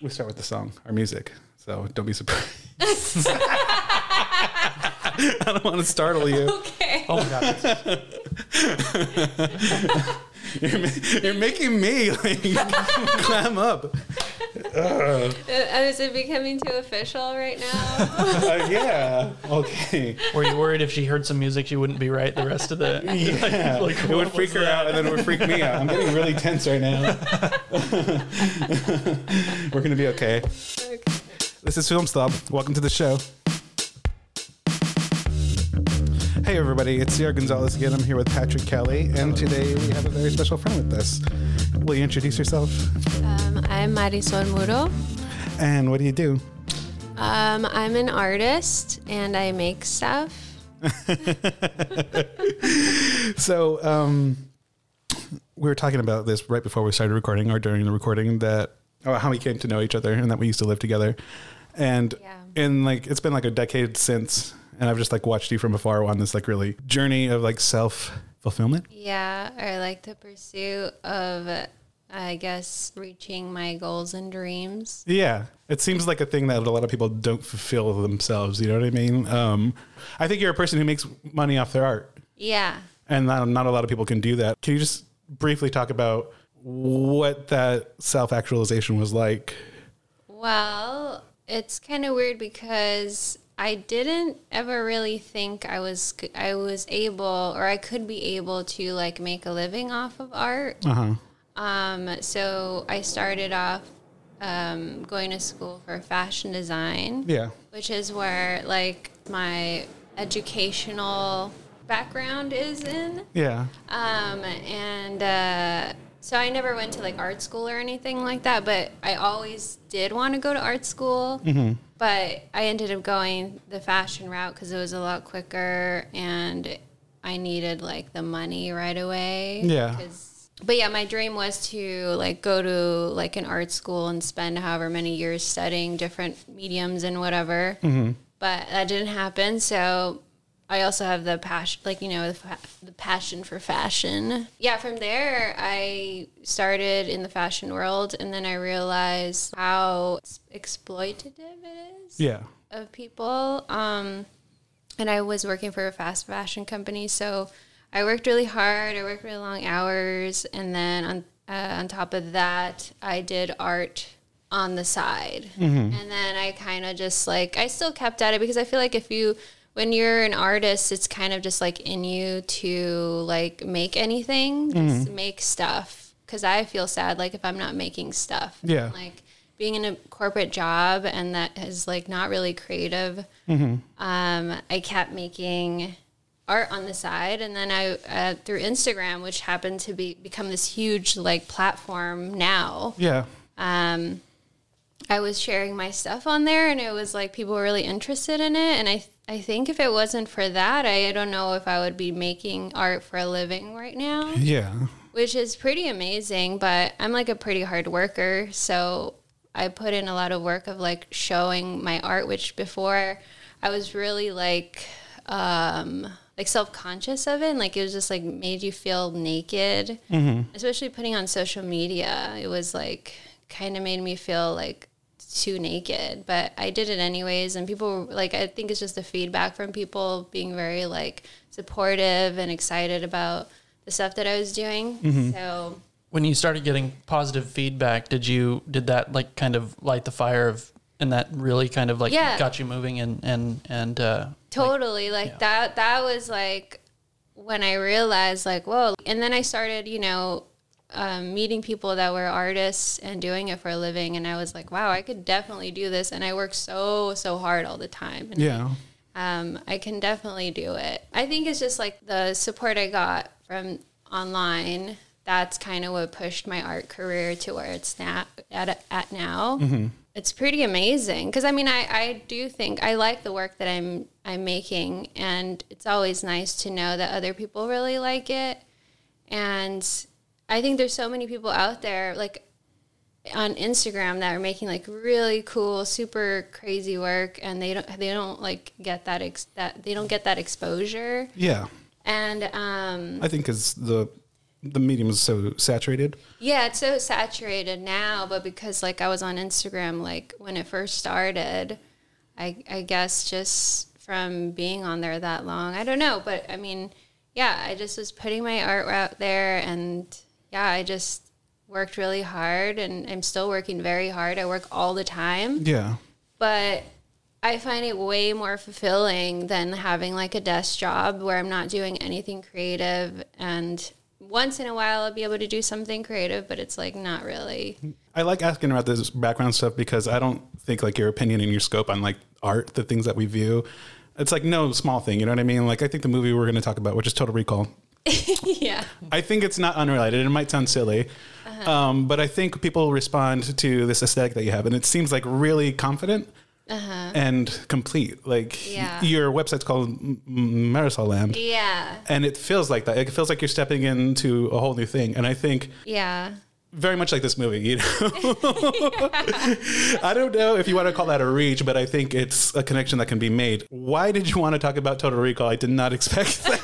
we start with the song, our music. So don't be surprised. I don't want to startle you. Okay. Oh my god. You're, you're making me like clam up. Uh, is it becoming too official right now? Uh, yeah. Okay. Were you worried if she heard some music she wouldn't be right the rest of the Yeah. like, it would freak her that? out, and then it would freak me out. I'm getting really tense right now. We're gonna be okay. okay. This is Film Stop. Welcome to the show. Hey everybody, it's Sierra Gonzalez again. I'm here with Patrick Kelly, and today we have a very special friend with us. Will you introduce yourself? Um, I'm Marisol Muro. And what do you do? Um, I'm an artist and I make stuff. So, um, we were talking about this right before we started recording, or during the recording, that oh, how we came to know each other, and that we used to live together. And Yeah. and like it's been like a decade since, and I've just like watched you from afar on this like really journey of like self fulfillment. Yeah, or like the pursuit of, I guess, reaching my goals and dreams. Yeah, it seems like a thing that a lot of people don't fulfill themselves. You know what I mean? Um, I think you're a person who makes money off their art, Yeah. and not, not a lot of people can do that. Can you just briefly talk about what that self actualization was like? Well, it's kind of weird because I didn't ever really think I was I was able or I could be able to like make a living off of art. Uh huh. Um, so I started off um, going to school for fashion design, Yeah. which is where like my educational background is in. Yeah. Um, and uh, so I never went to like art school or anything like that, but I always did want to go to art school. But I ended up going the fashion route because it was a lot quicker and I needed like the money right away. Yeah. but yeah, my dream was to like go to like an art school and spend however many years studying different mediums and whatever. Mm-hmm. But that didn't happen. So I also have the passion, like you know, the, fa- the passion for fashion. Yeah, from there I started in the fashion world, and then I realized how exploitative it is Yeah. of people. Um, and I was working for a fast fashion company, so I worked really hard. I worked really long hours, and then on uh, on top of that, I did art on the side, and then I kind of just like I still kept at it because I feel like if you when you're an artist, it's kind of just like in you to like make anything, just make stuff. Because I feel sad like if I'm not making stuff, Yeah. like being in a corporate job and that is like not really creative. Um, I kept making art on the side, and then I uh, through Instagram, which happened to be become this huge like platform now. Yeah. Um, I was sharing my stuff on there, and it was like people were really interested in it. And I I think if it wasn't for that, I, I don't know if I would be making art for a living right now Yeah. which is pretty amazing. But I'm like a pretty hard worker, so I put in a lot of work of like showing my art, which before I was really like um like self-conscious of it and like it was just like made you feel naked especially putting on social media it was like kind of made me feel like too naked but i did it anyways. And people like i think it's just the feedback from people being very like supportive and excited about the stuff that i was doing. So When you started getting positive feedback, did you did that like kind of light the fire of and that really kind of like Yeah. got you moving and and and uh totally. Like, yeah. that that was like when i realized like whoa. And then i started you know um, meeting people that were artists and doing it for a living and i was like wow i could definitely do this and i work so so hard all the time and Yeah. um, I can definitely do it. I think it's just like the support I got from online. That's kind of what pushed my art career to where it's now at, at now. It's pretty amazing because I mean I, I do think I like the work that I'm I'm making and it's always nice to know that other people really like it. And I think there's so many people out there like on Instagram that are making like really cool, super crazy work, and they don't they don't like get that ex- that they don't get that exposure. Yeah. And um, I think is the the medium is so saturated. Yeah, it's so saturated now, but because like I was on Instagram like when it first started, I I guess just from being on there that long, I don't know, but I mean, yeah, I just was putting my art out there and yeah, I just worked really hard and I'm still working very hard. I work all the time, Yeah. but I find it way more fulfilling than having like a desk job where I'm not doing anything creative and once in a while I'll be able to do something creative, but it's like not really. I like asking about this background stuff because I don't think like your opinion and your scope on like art, the things that we view, it's like no small thing. You know what I mean? Like I think the movie we're going to talk about, which is Total Recall, yeah. I think it's not unrelated. It might sound silly, um, but I think people respond to this aesthetic that you have, and it seems like really confident and complete. Like Yeah. your website's called Marisol Land, Yeah. and it feels like that. It feels like you're stepping into a whole new thing, and I think Yeah. very much like this movie. You know, I don't know if you want to call that a reach, but I think it's a connection that can be made. Why did you want to talk about Total Recall? I did not expect that.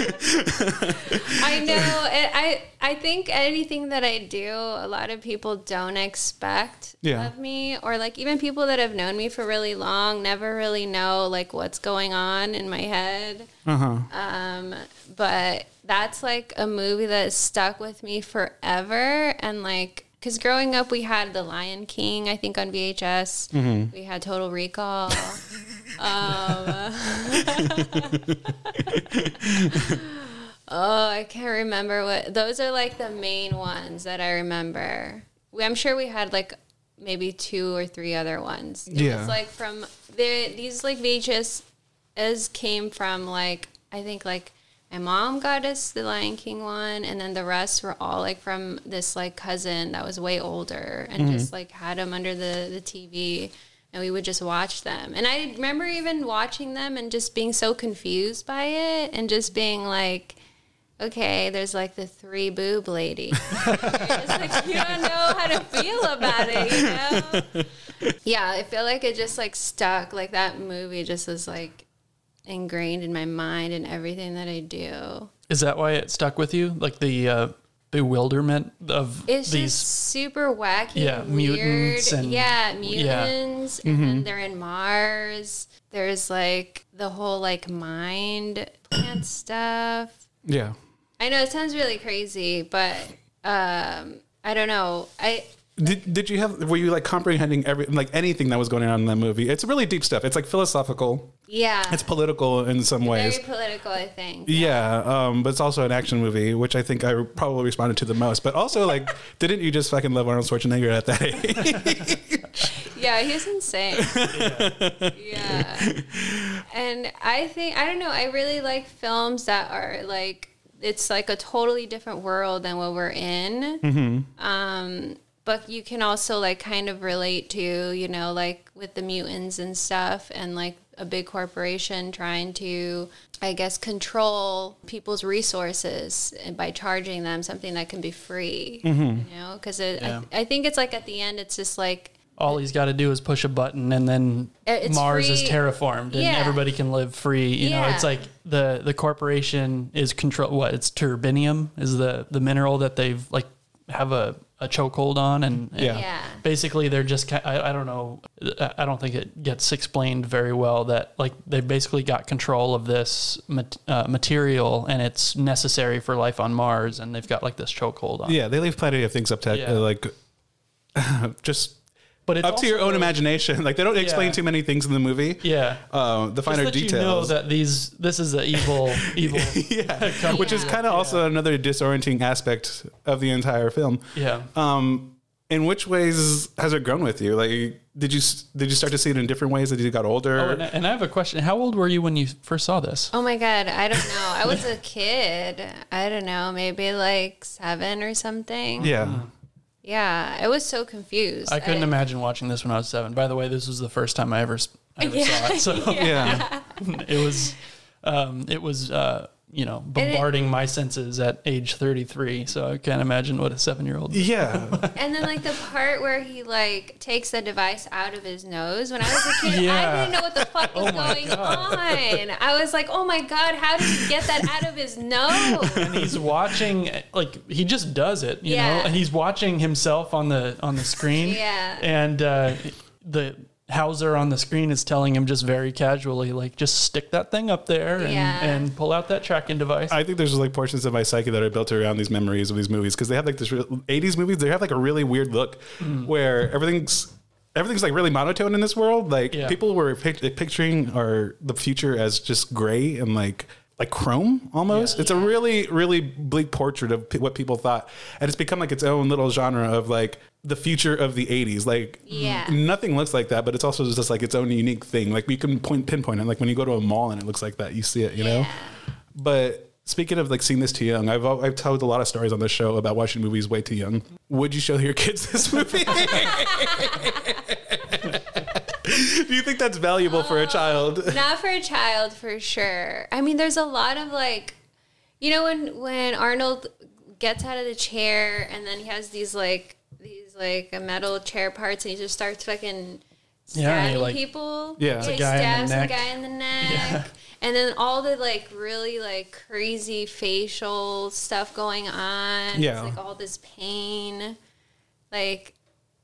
I know. It, I I think anything that I do, a lot of people don't expect Yeah. of me, or like even people that have known me for really long never really know like what's going on in my head. Uh huh. Um, but that's like a movie that stuck with me forever, and like. Because growing up, we had The Lion King, I think, on VHS. We had Total Recall. um, Oh, I can't remember what those are like the main ones that I remember. We, I'm sure we had like maybe two or three other ones. It Yeah. was like from the these like VHS as came from like I think like my mom got us the Lion King one, and then the rest were all like from this like cousin that was way older and just like had them under the the TV. And we would just watch them. And I remember even watching them and just being so confused by it and just being like, okay, there's like the three boob lady. like you don't know how to feel about it, you know? Yeah, I feel like it just like stuck. Like that movie just was like ingrained in my mind and everything that I do. Is that why it stuck with you? Like the uh, bewilderment of It's these. just super wacky, Yeah, and weird. mutants and- yeah, yeah. mutants, and then they're in Mars. There's like the whole like mind plant stuff. Yeah. I know it sounds really crazy, but um, I don't know. I Did, did you have were you like comprehending every like anything that was going on in that movie? It's really deep stuff. It's like philosophical. yeah, It's political in some ways. very political. I think. Yeah, um, but it's also an action movie, which I think I probably responded to the most. But also, like, didn't you just fucking love Arnold Schwarzenegger at that age? Yeah, he's insane. yeah. And I think I don't know, I really like films that are like it's like a totally different world than what we're in. Um but you can also like kind of relate to, you know, like with the mutants and stuff and like a big corporation trying to I guess control people's resources by charging them something that can be free, you know, because Yeah. I, I think it's like at the end, it's just like all he's got to do is push a button, and then Uh, It's Mars is terraformed, and Yeah. everybody can live free. You know, it's like the the corporation is control. What it's turbinium is the the mineral that they've like have a a chokehold on, and, and Yeah. Yeah. basically they're just I, I don't know I I don't think it gets explained very well that like they basically got control of this mat, uh, material and it's necessary for life on Mars and they've got like this chokehold on. yeah, they leave plenty of things up to Yeah. uh, like just But it's up to your also- own imagination. Like they don't explain Yeah. too many things in the movie. Yeah. Uh, the Just finer that details. you know that these this is the evil evil yeah, which is kind of also another disorienting aspect of the entire film. yeah. Um, in which ways has it grown with you? Like, did you did you start to see it in different ways as you got older? Oh, and, I- and I have a question. How old were you when you first saw this? Oh my god, I don't know. I was a kid. I don't know, maybe like seven or something. yeah, Yeah, I was so confused. I couldn't imagine watching this when I was seven. By the way, this was the first time I ever I ever saw it. So yeah, it was um, it was uh, you know, bombarding my senses at age 33. So I can't imagine what a seven year old. Yeah. And then like the part where he like takes the device out of his nose. When I was a kid, Yeah. I didn't know what the fuck was Oh going God. on. I was like, oh my god, how did he get that out of his nose? and he's watching like he just does it you know and he's watching himself on the on the screen Yeah. and uh the Hauser on the screen is telling him just very casually like just stick that thing up there and, Yeah. and pull out that tracking device I think there's like portions of my psyche that are built around these memories of these movies because they have like this real, 80s movies. They have like a really weird look Mm. where everything's everything's like really monotone in this world. Like Yeah. people were pic- picturing our the future as just gray and like like chrome almost. Yeah. It's a really really bleak portrait of p- what people thought, and it's become like its own little genre of like the future of the 80s. Like Yeah. nothing looks like that, but it's also just like its own unique thing. Like we can point pinpoint it. Like when you go to a mall and it looks like that, you see it. You know. But speaking of like seeing this too young, I've I've told a lot of stories on this show about watching movies way too young. Would you show your kids this movie? Do you think that's valuable for a um, child? Not for a child, for sure. I mean, there's a lot of like, you know, when when Arnold gets out of the chair and then he has these like these like metal chair parts and he just starts fucking Yeah, stabbing like- people. Yeah. he The guy in the stabs some neck. guy in the neck. Yeah. And then all the like really like crazy facial stuff going on. Yeah. It's like all this pain. Like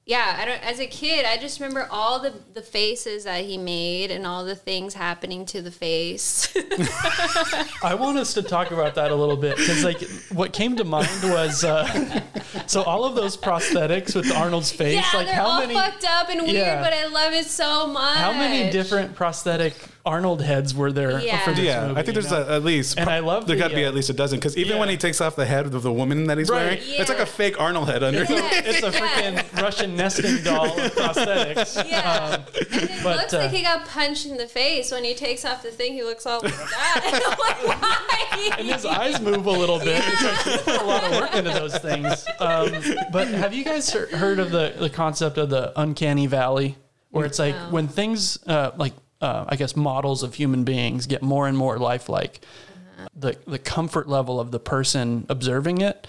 yeah, I don't as a kid, I just remember all the the faces that he made and all the things happening to the face. I want us to talk about that a little bit because, like, what came to mind was uh, so all of those prosthetics with Arnold's face. yeah, like, they're how all many? fucked up and weird, Yeah. but I love it so much. How many different prosthetic Arnold heads were there Yeah. for this Yeah, movie? I think you there's know? a, at least. And I love there the, got to be uh, at least a dozen because even yeah. when he takes off the head of the woman that he's Right. wearing, it's like a fake Arnold head under. Yeah. it's a Yeah. freaking Russian nesting doll of prosthetics. Yeah. Um, it But, looks uh, like he got punched in the face when he takes off the thing. He looks all like that. I'm like, why? and his eyes move a little bit. It's like he put a lot of work into those things. Um, but have you guys heard of the, the concept of the uncanny valley, where it's like No. when things uh, like uh, I guess models of human beings get more and more lifelike, uh-huh. the the comfort level of the person observing it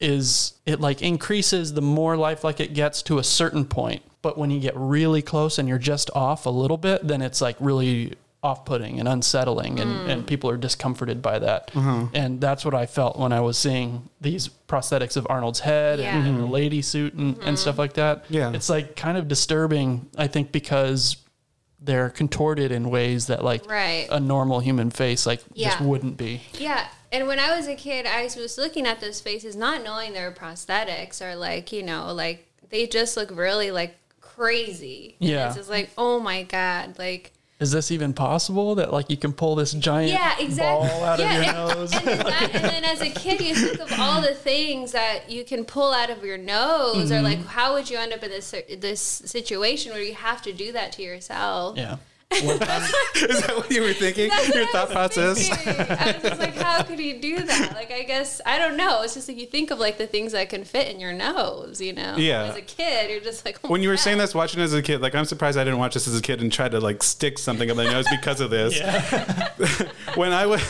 is it like increases the more lifelike it gets to a certain point. But when you get really close and you're just off a little bit, then it's like really off-putting and unsettling and, mm. and people are discomforted by that mm-hmm. and that's what i felt when i was seeing these prosthetics of arnold's head Yeah. and, and the lady suit and, and mm-hmm. stuff like that Yeah. it's like kind of disturbing i think because they're contorted in ways that like Right. a normal human face like just wouldn't be Yeah. And when I was a kid, I was looking at those faces, not knowing they were prosthetics or like, you know, like they just look really like crazy. Yeah. It's just like, oh my God. Like, is this even possible that like you can pull this giant yeah, exactly. ball out yeah, of your and, nose And then, that, and then as a kid, you think of all the things that you can pull out of your nose, or Mm-hmm. like, how would you end up in this this situation where you have to do that to yourself? yeah Is that what you were thinking? That's Your thought process? thinking. I was just like, how could he do that? Like, I guess I don't know. It's just like you think of like the things that can fit in your nose, you know? Yeah. As a kid, you're just like, oh When you my were saying God. this watching as a kid, like I'm surprised I didn't watch this as a kid and try to like stick something up my nose because of this. yeah when I was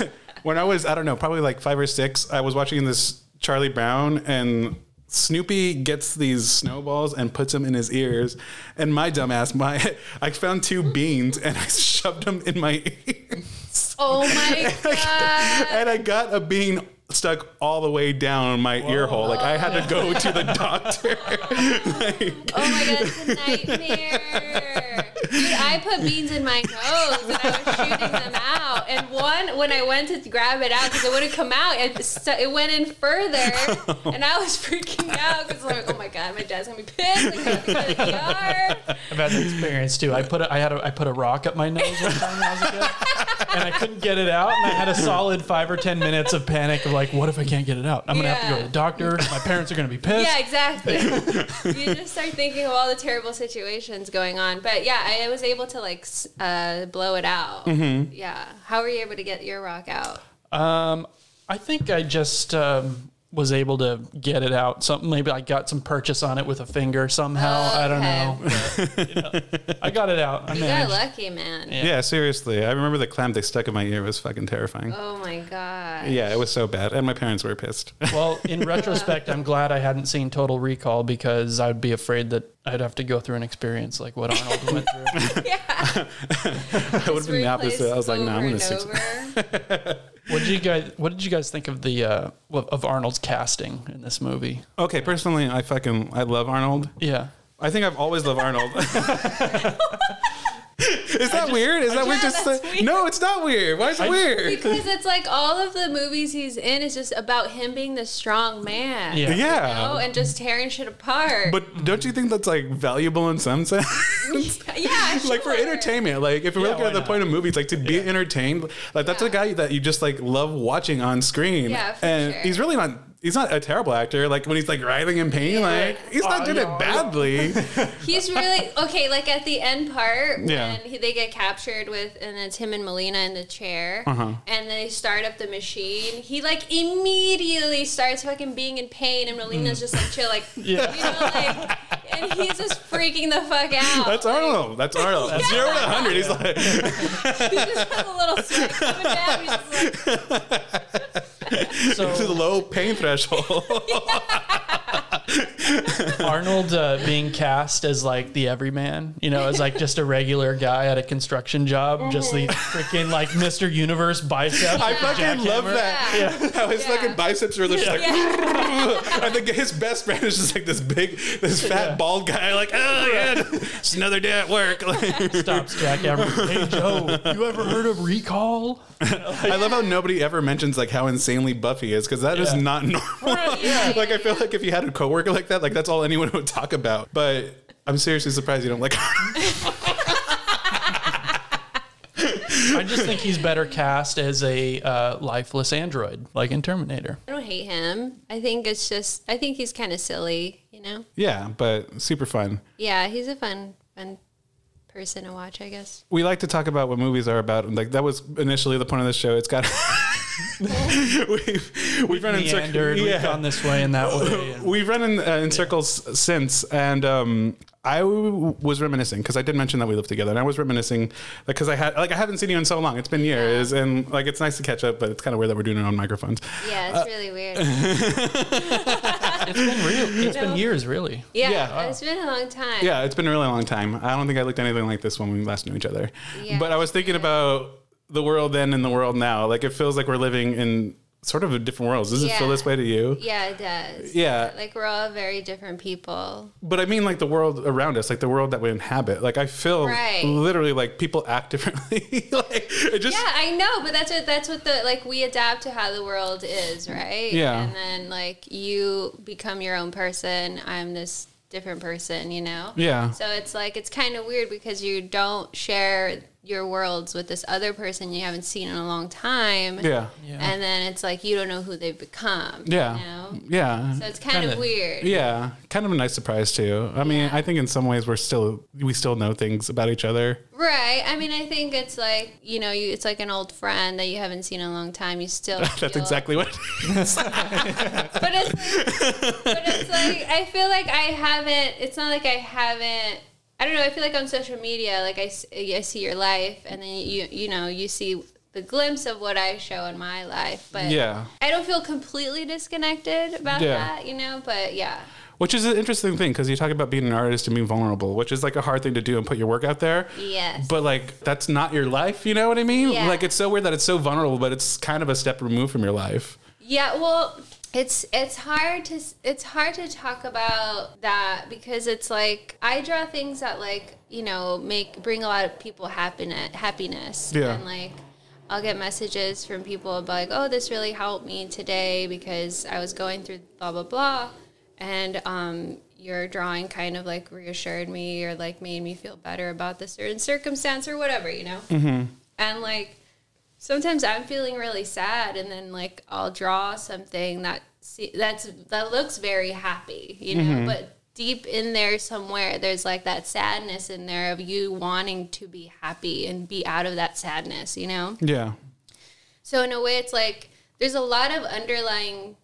when I was I don't know probably like five or six, I was watching this Charlie Brown and Snoopy gets these snowballs and puts them in his ears, and my dumbass, my I found two beans and I shoved them in my ears, oh my god. and I got a bean stuck all the way down my ear hole. Like I had to go to the doctor. Like, Oh my god, it's a nightmare. Dude, I put beans in my nose and I was shooting them out. And one, when I went to grab it out because it wouldn't come out, it, st- it went in further. And I was freaking out because I'm like, oh my god, my dad's gonna be pissed. Like, I'm gonna go to the ER. I've had that experience too. I put a, I had a, I put a rock up my nose one time when I was a kid, and I couldn't get it out, and I had a solid five or ten minutes of panic of like, what if I can't get it out? I'm gonna have to go to the doctor. My parents are gonna be pissed. Yeah, exactly. you just start thinking of all the terrible situations going on. But yeah, I was able to like uh, blow it out. Mm-hmm. Yeah. How were you able to get your rock out? Um, I think I just um, was able to get it out. Something maybe I got some purchase on it with a finger somehow. I don't know. But, you know, I got it out. I You got lucky, man. Yeah. Yeah, seriously. I remember the clamp they stuck in my ear was fucking terrifying. Oh my god. Yeah, it was so bad. And my parents were pissed. Well, in retrospect, I'm glad I hadn't seen Total Recall because I'd be afraid that I'd have to go through an experience like what Arnold went through. Yeah. I would have been the opposite. I was like, no, I'm going to stick to What did you guys What did you guys think of the uh, of of Arnold's casting in this movie? Okay, personally, I fucking, I love Arnold. Yeah. I think I've always loved Arnold. is that weird? Is that weird? Yeah, Just that's say- weird. no, it's not weird. Why is it I- weird? Because it's like all of the movies he's in is just about him being the strong man. Yeah. yeah, You know, and just tearing shit apart. but don't you think that's like valuable in some sense? yeah, like for entertainment, like if we're Yeah, looking at the not? point of movies, like to be entertained, like that's a guy that you just like love watching on screen. Yeah, for and sure. he's really not. He's not a terrible actor. Like when he's like writhing in pain, Yeah. like he's not Oh, doing yeah, it badly. He's really okay. Like at the end part, when Yeah. he, they get captured with, and it's him and Melina in the chair, Uh-huh. and they start up the machine. He like immediately starts fucking being in pain, and Melina's just like chill, like Yeah. you know, like, and he's just freaking the fuck out. That's Like, Arnold. That's Arnold. Zero to hundred. He's like, He just has a little sweat coming down. He's just like, So to the low pain threshold. Arnold uh, being cast as like the everyman, you know, as like just a regular guy at a construction job, just the freaking like Mr. Universe biceps. I fucking love jackhammer. that. How his Yeah. fucking biceps are just like, I think his best friend is just like this big, this fat bald guy. Like, oh yeah, it's another day at work. Like, Stops jackhammer. Hey Joe, you ever heard of Recall? I love how nobody ever mentions like how insanely Buffy is because that is Yeah. not normal. Yeah, like I feel like if you had a coworker like that, like that's all anyone would talk about. But I'm seriously surprised you don't like. I just think he's better cast as a uh, lifeless android, like in Terminator. I don't hate him. I think it's just, I think he's kind of silly, you know. yeah, but super fun. Yeah, he's a fun, fun person to watch, I guess. We like to talk about what movies are about. Like that was initially the point of the show. It's got. we've we've run in circles. Meandered, we've gone this way and that way. and- We've run in, uh, in circles since, and um, I w- was reminiscing because I did mention that we lived together, and I was reminiscing because I had like I haven't seen you in so long. It's been years, and like it's nice to catch up, but it's kind of weird that we're doing it on microphones. Yeah, Uh, it's really weird. It's been real. It's been years, really. Yeah, Yeah. it's been a long time. Yeah, it's been a really long time. I don't think I looked anything like this when we last knew each other. Yeah. But I was thinking about the world then and the world now. Like it feels like we're living in sort of a different worlds. Does it feel this way to you? Yeah, it does. Yeah. Like we're all very different people. But I mean, like the world around us, like the world that we inhabit. Like I feel Right. literally like people act differently. like it just Yeah, I know, but that's what that's what the like we adapt to how the world is, right? Yeah. And then like you become your own person. I'm this different person, you know? Yeah. So it's like it's kind of weird because you don't share your worlds with this other person you haven't seen in a long time. Yeah. Yeah. And then it's like you don't know who they've become. Yeah. You know? Yeah. So it's kind Kinda. of weird. yeah. Kind of a nice surprise too. I mean, Yeah. I think in some ways we're still we still know things about each other. Right. I mean, I think it's like you know, you it's like an old friend that you haven't seen in a long time. You still. That's feel- exactly what it is. But it's like, but it's like I feel like I haven't. It's not like I haven't. I don't know. I feel like on social media, like I, I see your life, and then you you know you see the glimpse of what I show in my life. But Yeah. I don't feel completely disconnected about Yeah. that, you know. But yeah, Which is an interesting thing because you talk about being an artist and being vulnerable, which is like a hard thing to do and put your work out there. yes. But like that's not your life, you know what I mean? Yeah. Like it's so weird that it's so vulnerable, but it's kind of a step removed from your life. Yeah, well, it's it's hard to it's hard to talk about that because it's like I draw things that like you know make bring a lot of people happiness happiness. Yeah. and like I'll get messages from people about like oh this really helped me today because I was going through blah blah blah. And um your drawing kind of like reassured me or like made me feel better about the certain circumstance or whatever you know? And like sometimes I'm feeling really sad, and then like I'll draw something that see, that's that looks very happy, you know, mm-hmm. but deep in there somewhere, there's like that sadness in there of you wanting to be happy and be out of that sadness, you know. Yeah. So in a way, it's like there's a lot of underlying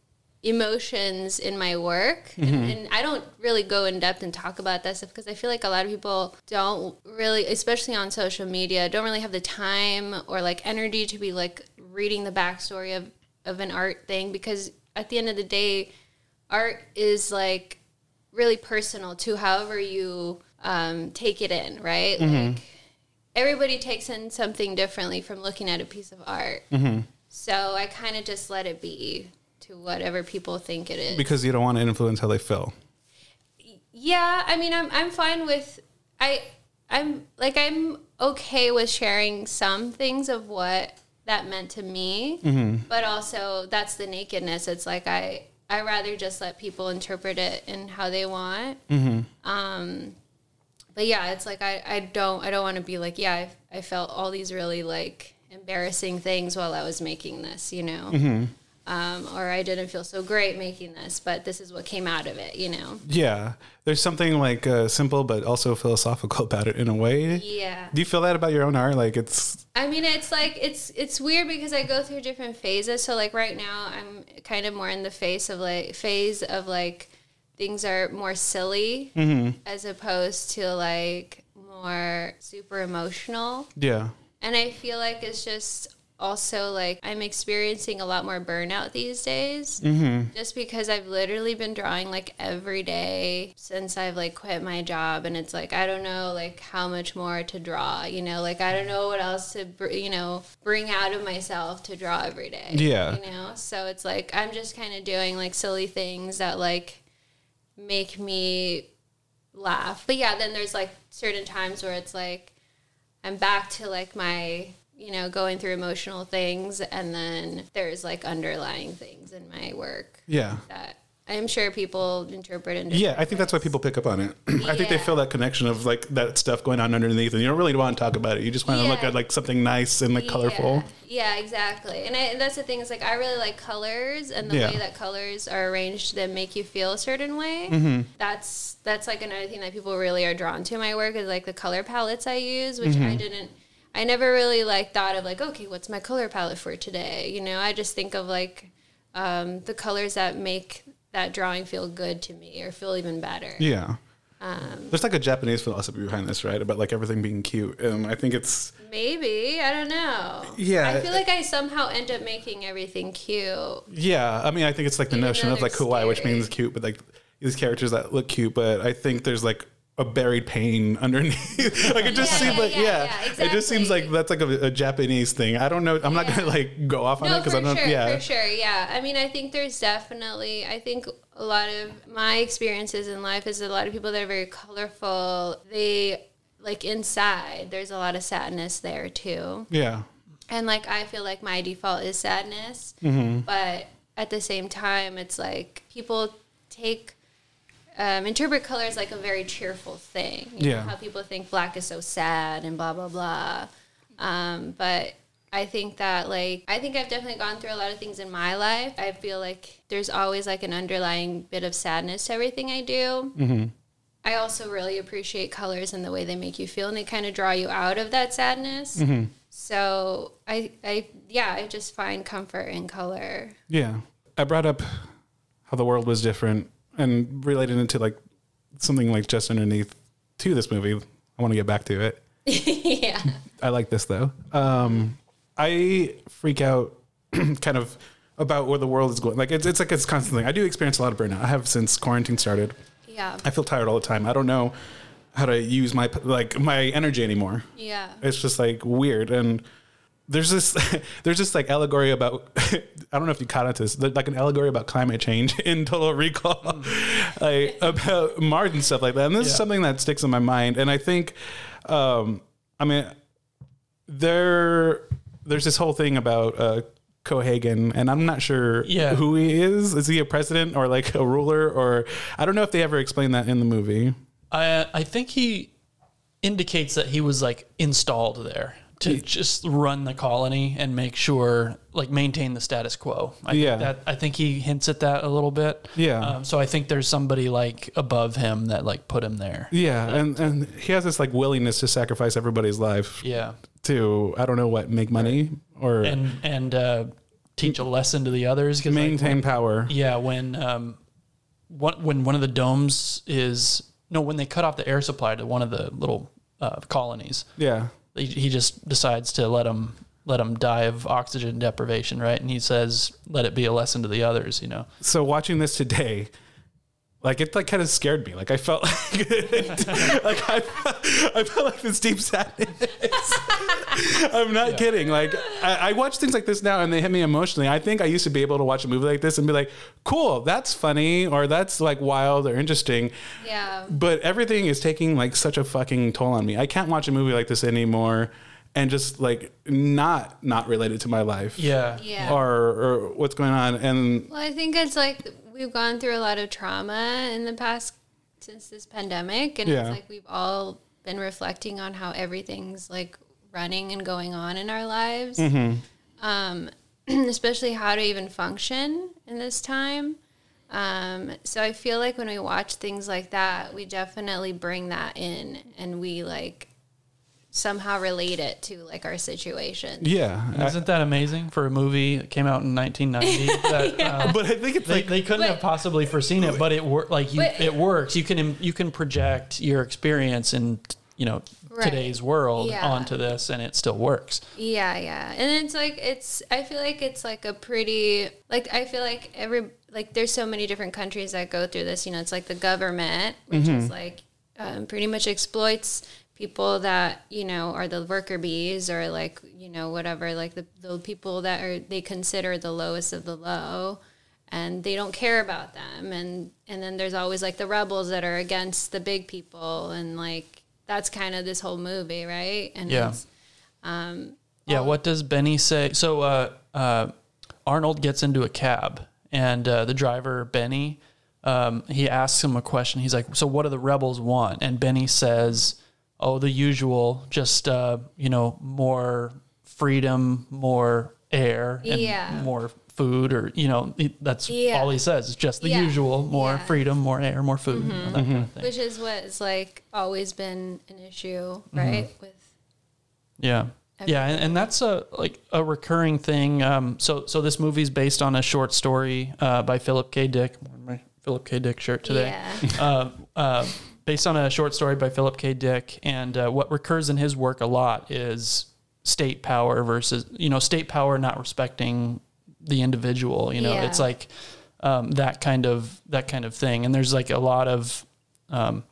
emotions in my work. And, mm-hmm. and i don't really go in depth and talk about that stuff because i feel like a lot of people don't really especially on social media don't really have the time or like energy to be like reading the backstory of of an art thing because at the end of the day art is like really personal to however you um, take it in right? Mm-hmm. Like everybody takes in something differently from looking at a piece of art. Mm-hmm. So i kind of just let it be to whatever people think it is. Because you don't want to influence how they feel. yeah i mean i'm i'm fine with i i'm like i'm okay with sharing some things of what that meant to me mm-hmm. but also that's the nakedness. It's like i i rather just let people interpret it in how they want. Mm-hmm. Um but yeah it's like i i don't i don't want to be like yeah I, I felt all these really like embarrassing things while i was making this you know mm-hmm. Um, or I didn't feel so great making this, but this is what came out of it, you know? Yeah, there's something like uh, simple but also philosophical about it in a way. Yeah. Do you feel that about your own art? Like it's I mean, it's like it's it's weird because I go through different phases. So like right now, I'm kind of more in the face of like phase of like things are more silly as opposed to like more super emotional. yeah, And I feel like it's just also like I'm experiencing a lot more burnout these days. Mm-hmm. Just because I've literally been drawing like every day since I've like quit my job, and it's like I don't know like how much more to draw. You know, like I don't know what else to br- you know bring out of myself to draw every day. Yeah. you know. So it's like I'm just kind of doing like silly things that like make me laugh. But yeah, then there's like certain times where it's like I'm back to like my, you know, going through emotional things and then there's like underlying things in my work yeah, that I'm sure people interpret in yeah. I think that's why people pick up on it. I think they feel that connection of like that stuff going on underneath, and you don't really want to talk about it. You just want to look at like something nice and like colorful. Yeah, yeah exactly. And, I, and that's the thing is like I really like colors and the Yeah. way that colors are arranged that make you feel a certain way. Mm-hmm. That's that's like another thing that people really are drawn to my work is like the color palettes I use, which Mm-hmm. I didn't. I never really like thought of like okay, what's my color palette for today? You know, I just think of like um, the colors that make that drawing feel good to me or feel even better. Yeah. Um, There's like a Japanese philosophy behind this, right? About like everything being cute. And I think it's Maybe I don't know. Yeah. I feel like I somehow end up making everything cute. yeah. I mean, I think it's like the Even notion of like kawaii, which means cute, but like these characters that look cute, but I think there's like a buried pain underneath. like it just Yeah, seems yeah, like yeah, yeah, yeah, it just seems like that's like a, a Japanese thing. I don't know. I'm not gonna like go off on it because I don't. sure, yeah. for sure, yeah. I mean, I think there's definitely. I think a lot of my experiences in life is a lot of people that are very colorful. They like inside. There's a lot of sadness there too. Yeah. And like I feel like my default is sadness, mm-hmm. but at the same time, it's like people take um, interpret color as like a very cheerful thing. You Yeah. know, how people think black is so sad and blah blah blah. Um, but I think that like I think I've definitely gone through a lot of things in my life. I feel like there's always like an underlying bit of sadness to everything I do. Hmm. I also really appreciate colors and the way they make you feel, and they kind of draw you out of that sadness. Hmm. So I, I, yeah, I just find comfort in color. Yeah. I brought up how the world was different and related into like something like just underneath to this movie. I want to get back to it. yeah. I like this though. Um, I freak out kind of about where the world is going. Like it's, it's like it's constant thing. I do experience a lot of burnout. I have since quarantine started. Yeah. I feel tired all the time. I don't know how to use my like my energy anymore. Yeah. It's just like weird and there's this there's this like allegory about I don't know if you caught it this like an allegory about climate change in Total Recall. Like about Mars and stuff like that. And this is something that sticks in my mind. And I think um I mean there there's this whole thing about uh Cohaagen and I'm not sure Yeah. who he is. Is he a president or like a ruler? Or I don't know if they ever explain that in the movie. I I think he indicates that he was like installed there to just run the colony and make sure like maintain the status quo. I Yeah. think that I think he hints at that a little bit. Yeah. Um, so I think there's somebody like above him that like put him there. yeah and and he has this like willingness to sacrifice everybody's life Yeah. to I don't know what make money or And and uh, teach a lesson to the others. 'cause, like, Maintain power. yeah, when um, one, when one of the domes is no, when they cut off the air supply to one of the little uh, colonies, Yeah. He, he just decides to let him let him die of oxygen deprivation, right? And he says, "Let it be a lesson to the others," you know. So watching this today, like it like kind of scared me. Like I felt like, like I, I felt like this deep sadness. I'm not kidding. Like I, I watch things like this now and they hit me emotionally. I think I used to be able to watch a movie like this and be like, cool, that's funny or that's like wild or interesting. Yeah. But everything is taking like such a fucking toll on me. I can't watch a movie like this anymore and just like not not related to my life. Yeah, Yeah. Or or what's going on and Well, I think it's like we've gone through a lot of trauma in the past since this pandemic, and Yeah. it's like we've all been reflecting on how everything's like running and going on in our lives, um, especially how to even function in this time. Um, so I feel like when we watch things like that, we definitely bring that in, and we like somehow relate it to like our situation. yeah. Isn't that amazing for a movie that came out in 1990? that, uh, but I think it's they, like they couldn't But- have possibly foreseen it, but it worked. Like you, But- it works. You can you can project your experience in you know Right. today's world Yeah. onto this, and it still works. Yeah, yeah. And it's like it's I feel like it's like a pretty like I feel like every like there's so many different countries that go through this, you know, it's like the government which is like um, pretty much exploits people that, you know, are the worker bees or like, you know, whatever, like the the people that are they consider the lowest of the low and they don't care about them and and then there's always like the rebels that are against the big people and like that's kind of this whole movie, right? And Yeah. it's Yeah. What does Benny say? So uh, uh, Arnold gets into a cab, and uh, the driver Benny, um, he asks him a question. He's like, "So what do the rebels want?" And Benny says, "Oh, the usual, just uh, you know, more freedom, more air, and Yeah. more." Food, or you know, that's Yeah. all he says. It's just the Yeah. usual: more Yeah. Mm-hmm. freedom, more air, more food, you know, that kind of thing. which is what is like always been an issue, Mm-hmm. right? With Yeah. Yeah, and, and that's a like a recurring thing. Um, so so this movie's based on a short story uh, by Philip K. Dick. My Philip K. Dick shirt today. yeah, Uh, uh, based on a short story by Philip K. Dick, and uh, what recurs in his work a lot is state power versus you know state power not respecting the individual. You know, Yeah. it's like um, that kind of that kind of thing. And there's like a lot of um,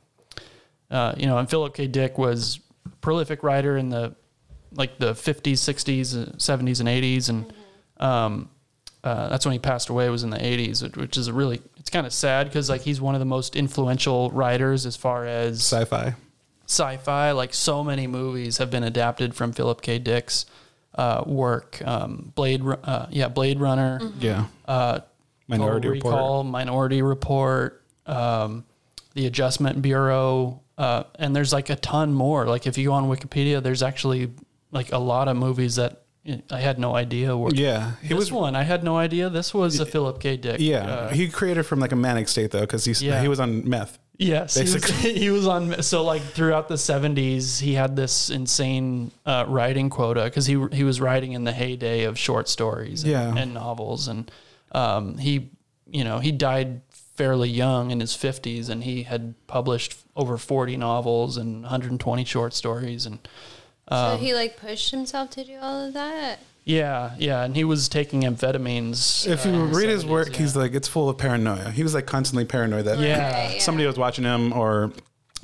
uh, you know, and Philip K. Dick was a prolific writer in the like the 50s, 60s, uh, 70s, and 80s, and um, uh, that's when he passed away. Was in the 80s, which- which is a really it's kind of sad because like he's one of the most influential writers as far as sci-fi. sci-fi. Like so many movies have been adapted from Philip K. Dick's uh, work. Um, Blade, uh, yeah, Blade Runner. Yeah. Uh, Minority Total Report. Recall, Minority Report, um, the Adjustment Bureau, uh, and there's like a ton more. Like if you go on Wikipedia, there's actually like a lot of movies that I had no idea were. Yeah. He this was one I had no idea. This was a Philip K. Dick. yeah. uh, he created from like a manic state though cuz he's Yeah. he was on meth. Yes, he was, he was on. So like throughout the seventies, he had this insane uh, writing quota because he he was writing in the heyday of short stories and, Yeah. and novels, and um, he you know he died fairly young in his fifties, and he had published over forty novels and 120 short stories, and so Um, he like pushed himself to do all of that. yeah, yeah, and he was taking amphetamines. If uh, you in read his 70s, work, yeah. he's like it's full of paranoia. He was like constantly paranoid that Yeah. Right, yeah. somebody was watching him or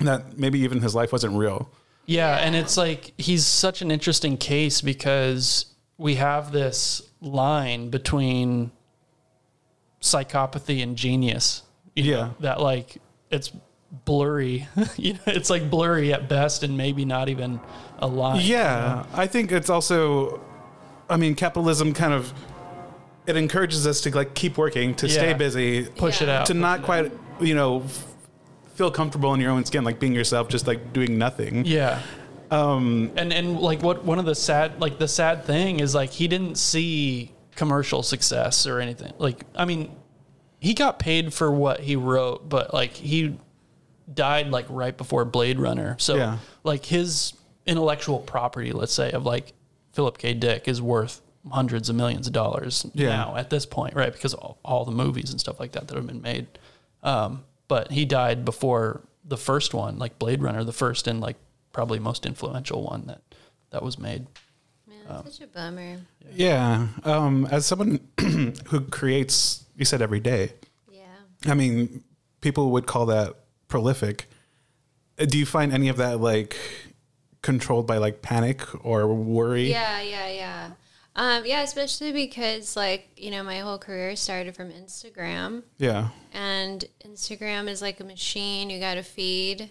that maybe even his life wasn't real. Yeah, and it's like he's such an interesting case because we have this line between psychopathy and genius. you know, Yeah. that like it's blurry. you know, it's like blurry at best and maybe not even a line. Yeah, I think it's also, I mean, capitalism kind of it encourages us to like keep working, to stay busy, Push it out. to not quite, you know, f- feel comfortable in your own skin, like being yourself, just like doing nothing. Yeah. Um, And and like what one of the sad like the sad thing is like he didn't see commercial success or anything. Like I mean, he got paid for what he wrote, but like he died like right before Blade Runner. So Yeah. like his intellectual property, let's say, of like Philip K. Dick is worth hundreds of millions of dollars Yeah. now at this point, right? Because of all, all the movies and stuff like that that have been made. Um, but he died before the first one, like Blade Runner, the first and like probably most influential one that that was made. Man, such a bummer. Yeah. Um, as someone who creates, you said every day. Yeah. I mean, people would call that prolific. Uh, Do you find any of that like controlled by like panic or worry? Yeah, yeah, yeah. Um, yeah, especially because like, you know, my whole career started from Instagram Yeah. and Instagram is like a machine you got to feed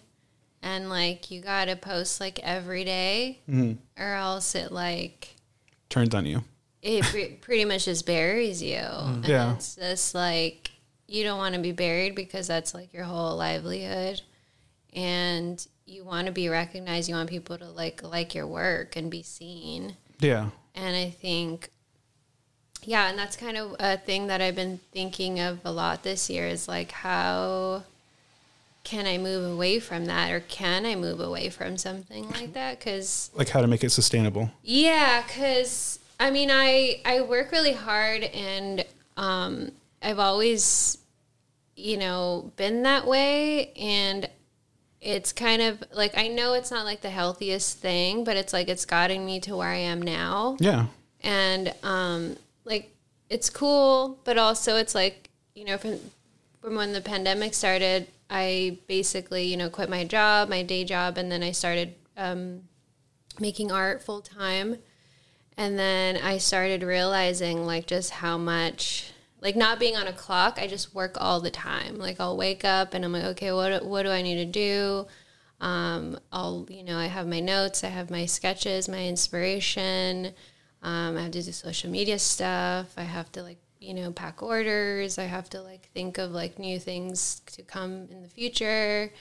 and like you got to post like every day, or else it like Turns on you. it pre- pretty much just buries you. And Yeah. it's just like you don't want to be buried because that's like your whole livelihood. And you want to be recognized. You want people to like like your work and be seen. Yeah. And I think yeah, and that's kind of a thing that I've been thinking of a lot this year is like how can I move away from that or can I move away from something like that cuz Like how to make it sustainable. yeah, because I mean, I I work really hard, and um, I've always, you know, been that way, and it's kind of like I know it's not like the healthiest thing, but it's like it's gotten me to where I am now, Yeah. and um, like it's cool, but also it's like you know from from when the pandemic started, I basically you know quit my job, my day job, and then I started um, making art full time. And then I started realizing like just how much like not being on a clock, I just work all the time. Like I'll wake up and I'm like, okay, what what do I need to do? Um, I'll you know I have my notes, I have my sketches, my inspiration. Um, I have to do social media stuff. I have to like you know pack orders. I have to like think of like new things to come in the future.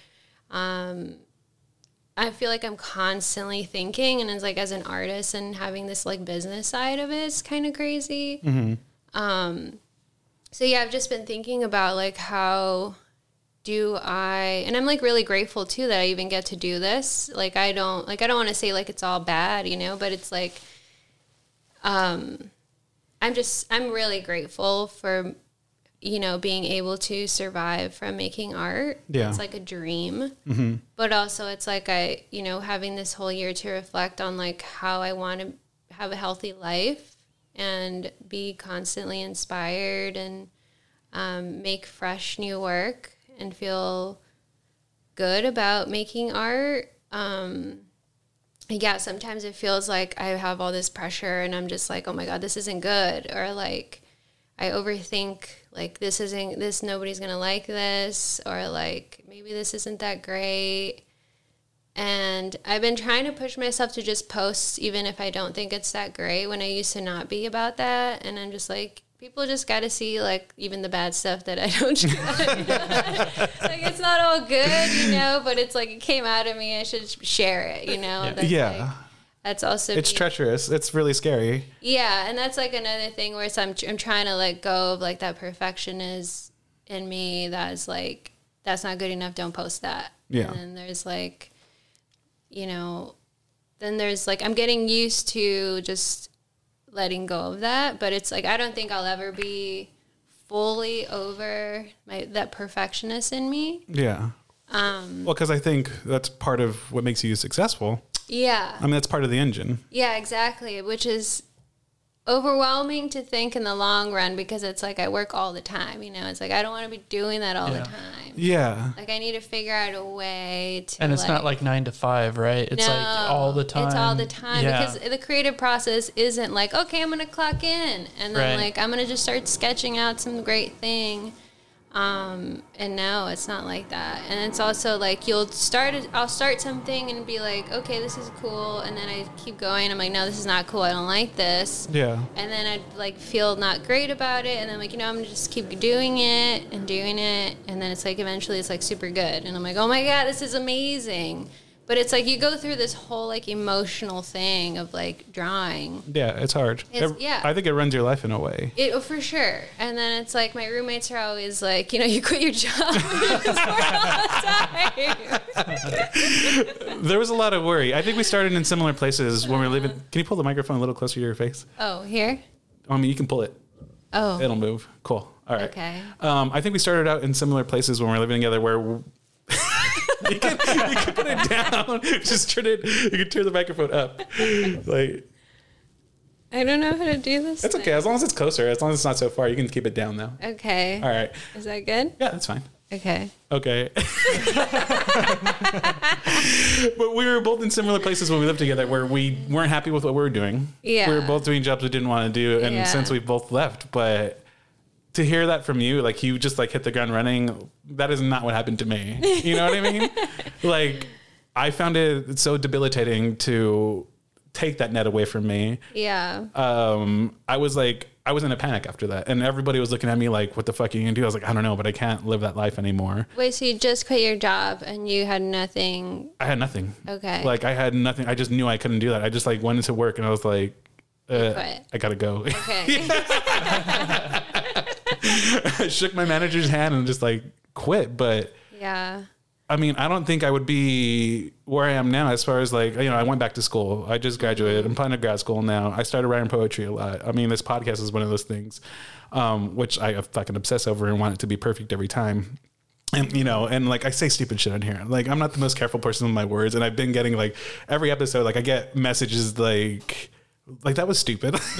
Um, I feel like I'm constantly thinking, and it's like as an artist and having this like business side of it is kind of crazy. Um, so yeah, I've just been thinking about like how do I, and I'm like really grateful too that I even get to do this. Like I don't like I don't want to say like it's all bad, you know, but it's like, um, I'm just I'm really grateful for you know being able to survive from making art. Yeah. it's like a dream but also it's like I, you know, having this whole year to reflect on like how I want to have a healthy life and be constantly inspired and um, make fresh new work and feel good about making art. Um, yeah, sometimes it feels like I have all this pressure and I'm just like, oh my God, this isn't good. Or like, I overthink like this isn't this nobody's gonna like this or like maybe this isn't that great and i've been trying to push myself to just post even if i don't think it's that great when i used to not be about that and i'm just like people just got to see like even the bad stuff that i don't like it's not all good you know but it's like it came out of me i should share it you know That's, yeah. like- that's also it's me- treacherous. It's really scary. yeah, and that's like another thing where it's, I'm I'm trying to let go of like that perfectionist in me that's like that's not good enough. Don't post that. Yeah. And then there's like, you know, then there's like I'm getting used to just letting go of that, but it's like I don't think I'll ever be fully over my that perfectionist in me. Yeah. Um, well, because I think that's part of what makes you successful. Yeah. I mean, that's part of the engine. Yeah, exactly. Which is overwhelming to think in the long run because it's like I work all the time. You know, it's like I don't want to be doing that all Yeah. the time. Yeah. Like I need to figure out a way to. And it's not like nine to five, right? It's like all the time. It's all the time Yeah. because the creative process isn't like okay, I'm gonna clock in and then Right. like I'm gonna just start sketching out some great thing. Um, and no, it's not like that. And it's also like you'll start. I'll start something and be like, okay, this is cool, and then I keep going. I'm like, no, this is not cool. I don't like this. Yeah. And then I'd like feel not great about it, and then like you know I'm gonna just keep doing it and doing it, and then it's like eventually it's like super good, and I'm like, oh my god, this is amazing. But it's like you go through this whole like emotional thing of like drawing. Yeah. It's hard. It's- It- yeah. I think it runs your life in a way. It oh, for sure. And then it's like my roommates are always like, you know, you quit your job. There was a lot of worry. I think we started in similar places when we were living. Can you pull the microphone a little closer to your face? Oh, here? I mean, you can pull it. Oh, It'll move. Cool. All right. Okay. Um, I think we started out in similar places when we were living together where you, can, you can put it down. Just turn it. You can turn the microphone up. Like I don't know how to do this. that's okay as long as it's closer. As long as it's not so far, you can keep it down though. Okay. All right. Is that good? Yeah, that's fine. Okay. Okay. but we were both in similar places when we lived together where we weren't happy with what we were doing. Yeah. We were both doing jobs we didn't want to do. And Yeah. since we both left, but to hear that from you, like you just like hit the ground running, that is not what happened to me. You know what I mean? like I found it so debilitating to take that net away from me. Yeah. Um, I was like, I was in a panic after that. And everybody was looking at me like, what the fuck are you gonna do? I was like, I don't know, but I can't live that life anymore. Wait, so you just quit your job and you had nothing? I had nothing. Okay. Like I had nothing. I just knew I couldn't do that. I just like went into work and I was like, uh. I gotta go. Okay. I shook my manager's hand and just like quit. But yeah. I mean, I don't think I would be where I am now as far as like, you know, I went back to school. I just graduated. I'm planning to grad school now. I started writing poetry a lot. I mean, this podcast is one of those things, um, which I fucking obsess over and want it to be perfect every time. And you know, and like I say stupid shit on here. Like I'm not the most careful person with my words, and I've been getting like every episode, like I get messages like, like that was stupid.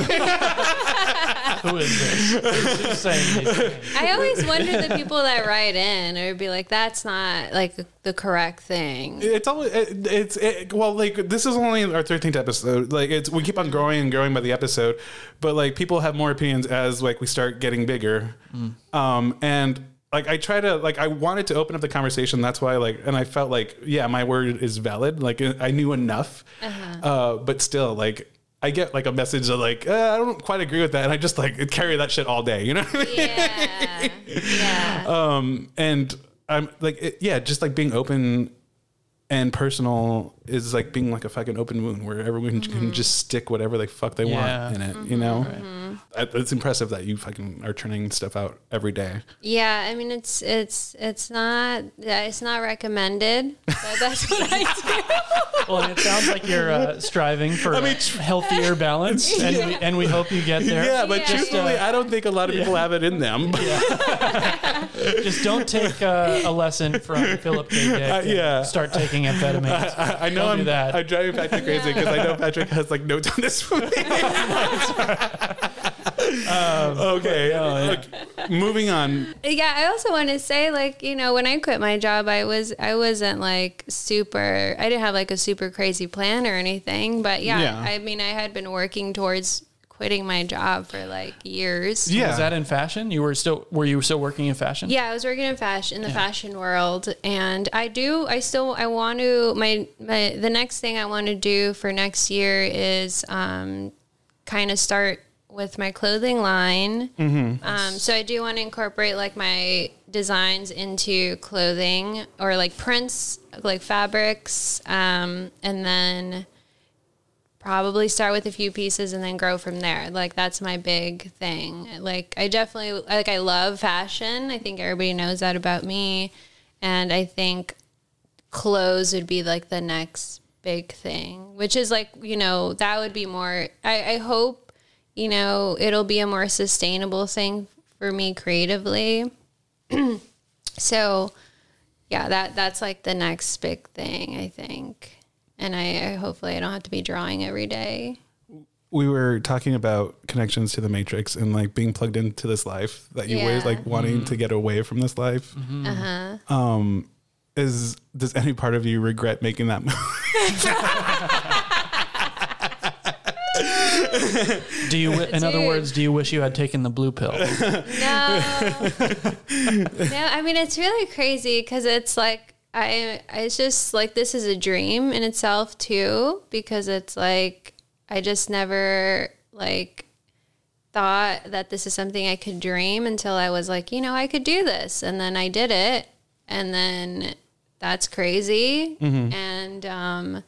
Who is this? Who's, who's saying these things? I always wonder the people that write in or be like, that's not like the correct thing. it's always it, it's it, well like this is only our 13th episode. Like it's we keep on growing and growing by the episode but like people have more opinions as like we start getting bigger. Um and like i try to like i wanted to open up the conversation. That's why like and i felt like yeah my word is valid. Like i knew enough. Uh but still like I get like a message of like uh, I don't quite agree with that, and I just like carry that shit all day, you know. What I mean? Yeah. Yeah. um and i'm like it, yeah just like being open and personal is like being like a fucking open wound where everyone can just stick whatever the fuck they Yeah. want in it you know I- it's impressive that you fucking are turning stuff out every day Yeah, I mean it's it's it's not it's not recommended, but that's what I do. Well, it sounds like you're uh, striving for a healthier balance, and, we, and we hope you get there. yeah but Yeah. truthfully i don't think a lot of people have it in them Just don't take uh, a lesson from Philip K. Dick. Uh, and yeah. Start taking amphetamines. I, I know Don't I'm, that. I'm driving Patrick crazy because I know Patrick has like notes on this for me. okay. Look, moving on. Yeah, I also want to say like, you know, when I quit my job, I was I wasn't like super I didn't have like a super crazy plan or anything, but yeah, Yeah. I mean, I had been working towards quitting my job for like years. Yeah. Was that in fashion? You were still were you still working in fashion? Yeah, I was working in fashion in the fashion world, and I do. I still. I want to. My my. The next thing I want to do for next year is um, kind of start with my clothing line. Um, so I do want to incorporate like my designs into clothing or like prints, like fabrics, um, and then probably start with a few pieces and then grow from there. Like that's my big thing. Like I definitely like I love fashion. I think everybody knows that about me. And I think clothes would be like the next big thing, which is like, you know, that would be more I, I hope, you know, it'll be a more sustainable thing for me creatively. so yeah, that that's like the next big thing, I think. And I, I hopefully I don't have to be drawing every day. we were talking about connections to the matrix and like being plugged into this life that you always Yeah. like wanting to get away from this life Uh huh. um is does any part of you regret making that move Do you? In other words, do you wish you had taken the blue pill? No, no. I mean, it's really crazy because it's like I. It's just like this is a dream in itself too, because it's like I just never like thought that this is something I could dream until I was like, you know, I could do this, and then I did it, and then that's crazy, and um,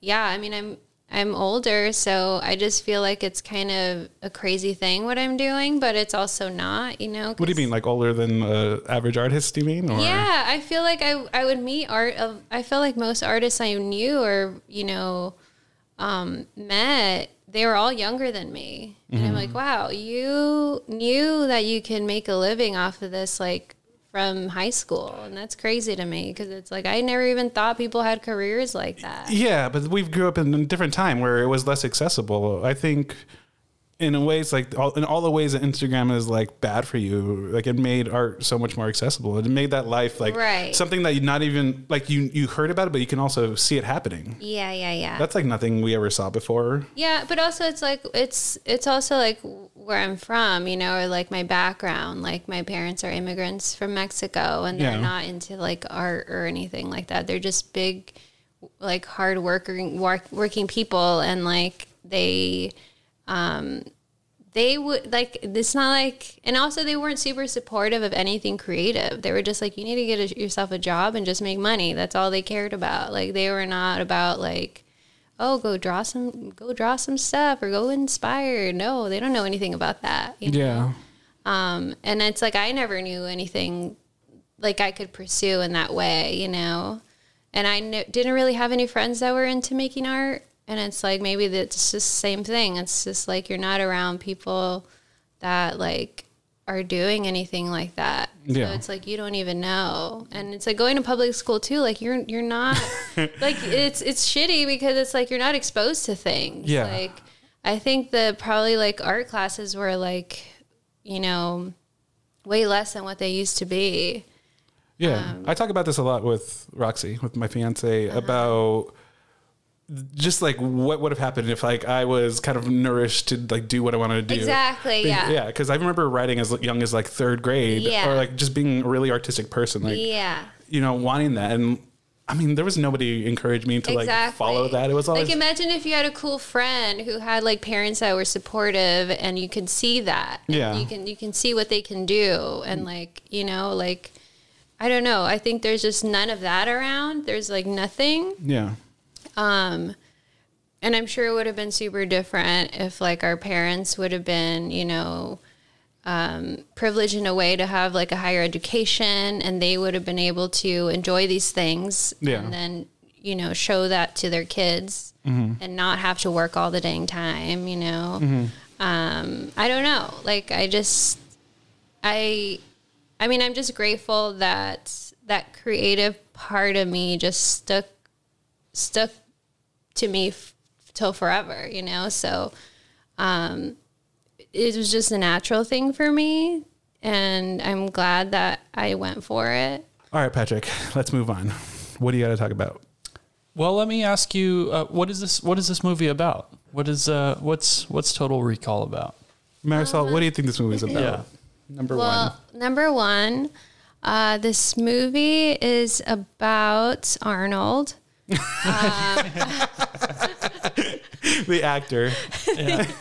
yeah, I mean, I'm I'm older, so I just feel like it's kind of a crazy thing what I'm doing, but it's also not, you know. what do you mean like older than uh, average artist do you mean or Yeah, I feel like I I would meet art of I feel like most artists I knew or you know, um, met, they were all younger than me. And I'm Mm-hmm. like, wow, you knew that you can make a living off of this, like from high school. And that's crazy to me because it's like, I never even thought people had careers like that. Yeah, but we grew up in a different time where it was less accessible. I think in a ways like all, in all the ways that Instagram is like bad for you, like it made art so much more accessible. It made that life like Right. something that you not even like you you heard about it, but you can also see it happening. Yeah, yeah, yeah. That's like nothing we ever saw before. Yeah, but also it's like it's it's also like where I'm from, you know, or like my background. Like my parents are immigrants from Mexico, and they're Yeah. not into like art or anything like that. They're just big, like hard working work, working people, and like they, um, they would like it's not like, and also they weren't super supportive of anything creative. They were just like, you need to get a, yourself a job and just make money. That's all they cared about. Like they were not about like oh go draw some go draw some stuff or go inspire no they don't know anything about that you know? Yeah. um and it's like i never knew anything like i could pursue in that way you know and i kn- didn't really have any friends that were into making art and it's like maybe it's just the same thing it's just like you're not around people that like are doing anything like that Yeah. so it's like you don't even know and it's like going to public school too like you're you're not like it's it's shitty because it's like you're not exposed to things Yeah. like i think the probably like art classes were like you know way less than what they used to be Yeah, Um, I talk about this a lot with Roxy, with my fiance, Uh-huh. about just like what would have happened if like I was kind of nourished to like do what I wanted to do. Exactly, Be- yeah. yeah. Because I remember writing as young as like third grade, Yeah. or like just being a really artistic person, like yeah you know, wanting that. And I mean, there was nobody encouraged me to like follow that. It was always like imagine if you had a cool friend who had like parents that were supportive and you could see that Yeah. you can you can see what they can do and like you know like i don't know i think there's just none of that around there's like nothing yeah, Um, and I'm sure it would have been super different if like our parents would have been, you know, um, privileged in a way to have like a higher education and they would have been able to enjoy these things Yeah. and then, you know, show that to their kids and not have to work all the dang time, you know. Um, I don't know. Like I just I I mean, I'm just grateful that that creative part of me just stuck stuck to me f- till forever, you know? So um it was just a natural thing for me and I'm glad that I went for it. All right, Patrick, let's move on. What do you got to talk about? Well, let me ask you, uh, what is this? What is this movie about? What is uh, what's what's Total Recall about? Marisol, what do you think this movie is about? Yeah. Number Well, number 1, uh this movie is about Arnold. One, the actor. Yeah.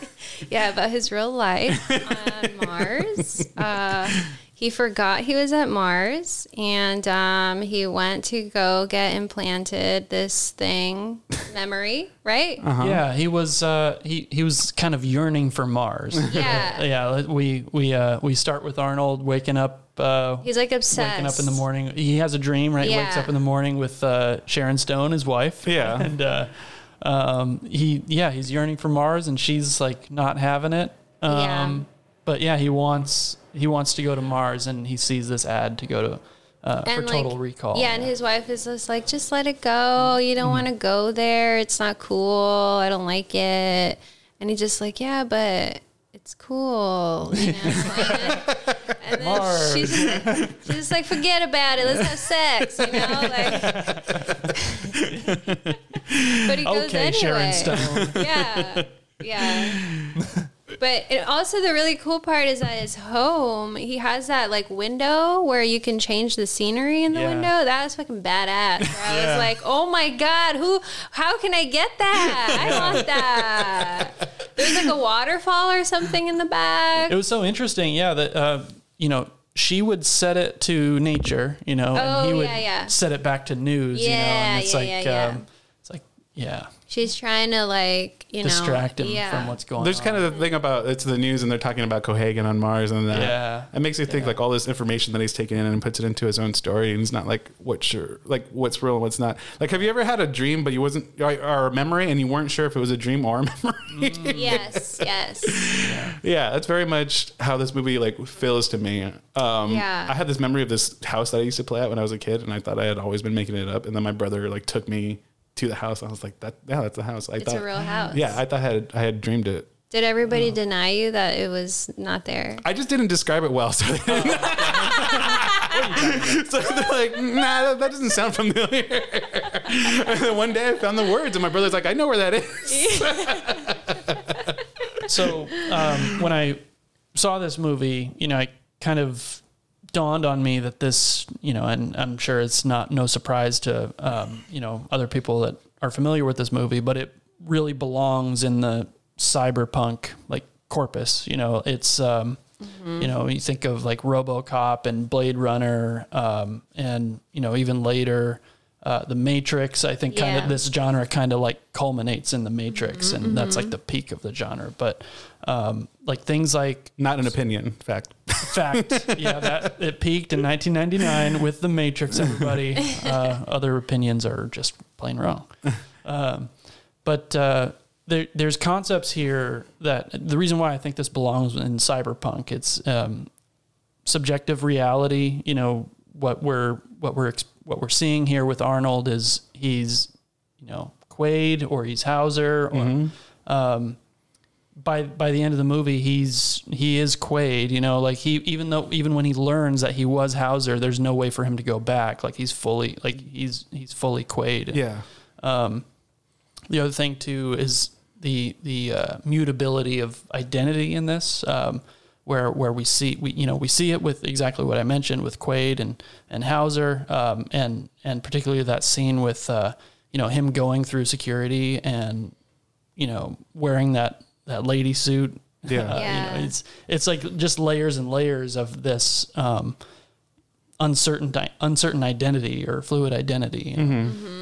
Yeah, about his real life on Mars. Uh, he forgot he was at Mars, and um, he went to go get implanted this thing, memory, right? Yeah, he was uh, he he was kind of yearning for Mars. Yeah. yeah. We we uh, we start with Arnold waking up. Uh, He's like obsessed. waking up in the morning. He has a dream, right? He wakes up in the morning with uh, Sharon Stone, his wife. Yeah. and uh, um, he yeah he's yearning for Mars, and she's like not having it. Um, Yeah. But yeah, he wants he wants to go to Mars, and he sees this ad to go to uh, for And, Total Recall. Yeah, and his wife is just like, just let it go. You Mm-hmm. don't want to go there. It's not cool. I don't like it. And he's just like, yeah, but it's cool. You know, and then Mars. she's, she's just like, forget about it. Let's have sex. You know, like. but he goes okay, anyway. Sharon Stone. Yeah, yeah. But it, also the really cool part is that his home, he has that like window where you can change the scenery in the Yeah. window. That was fucking badass. I Yeah. was like, oh my god, who? How can I get that? I want that. There's like a waterfall or something in the back. It was so interesting, yeah. That uh, you know, she would set it to nature, you know, Oh, and he would yeah, yeah. set it back to news, you know. Yeah, And it's yeah, like, yeah, yeah. Um, it's like yeah, She's trying to like you know. distract know him yeah. from what's going There's on. There's kind of the thing about it's the news and they're talking about Cohaagen on Mars and that. Yeah. It makes you think Yeah. like all this information that he's taking in and puts it into his own story and it's not like what's sure like what's real and what's not. Like have you ever had a dream but you wasn't or, or a memory and you weren't sure if it was a dream or a memory? yes, yes. yeah, that's very much how this movie like feels to me. Um Yeah. I had this memory of this house that I used to play at when I was a kid and I thought I had always been making it up and then my brother like took me to the house. I was like that yeah, that's the house. I It's thought a real house. Yeah, I thought I had I had dreamed it. Did everybody deny you that it was not there? I just didn't describe it well, so they didn't. so they're like, nah, that, that doesn't sound familiar. and then one day I found the words, and my brother's like, I know where that is. so um, when I saw this movie, you know, I kind of dawned on me that this, you know, and I'm sure it's not no surprise to, um, you know, other people that are familiar with this movie, but it really belongs in the cyberpunk like corpus. You know, it's, um, you know, you think of like RoboCop and Blade Runner, um, and you know, even later. Uh, the Matrix, I think, kind Yeah. of this genre kind of like culminates in the Matrix, and that's like the peak of the genre. But um, like things like Not an opinion, fact. fact, yeah, that it peaked in 1999 with the Matrix. Everybody, uh, other opinions are just plain wrong. Um, but uh, there, there's concepts here that the reason why I think this belongs in cyberpunk. It's um, subjective reality. You know what we're what we're what we're seeing here with Arnold is he's you know Quaid or he's Hauser or um, by by the end of the movie he's he is Quaid. You know like he even though even when he learns that he was Hauser, there's no way for him to go back. Like he's fully like he's he's fully Quaid. Yeah. Um, the other thing too is the the uh, mutability of identity in this, um, where where we see we you know we see it with exactly what I mentioned with Quaid and and Hauser, um, and and particularly that scene with uh, you know him going through security and you know wearing that that lady suit. Yeah. Uh, Yeah. You know, it's it's like just layers and layers of this. Um, uncertain di- uncertain identity or fluid identity.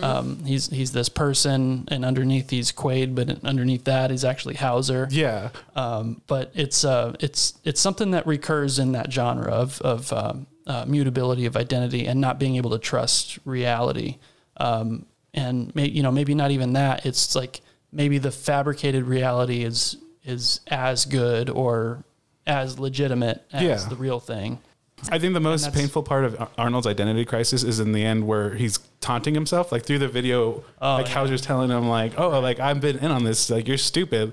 Um, he's he's this person, and underneath he's Quaid, but underneath that he's actually Hauser. Yeah. Um, but it's uh, it's it's something that recurs in that genre of of um, uh, mutability of identity and not being able to trust reality. Um, and may, you know maybe not even that. It's like maybe the fabricated reality is is as good or as legitimate as Yeah. the real thing. I think the most painful part of Arnold's identity crisis is in the end where he's taunting himself, like through the video, Oh, like yeah. Hauser's telling him, like, "Oh, like I've been in on this. Like you're stupid."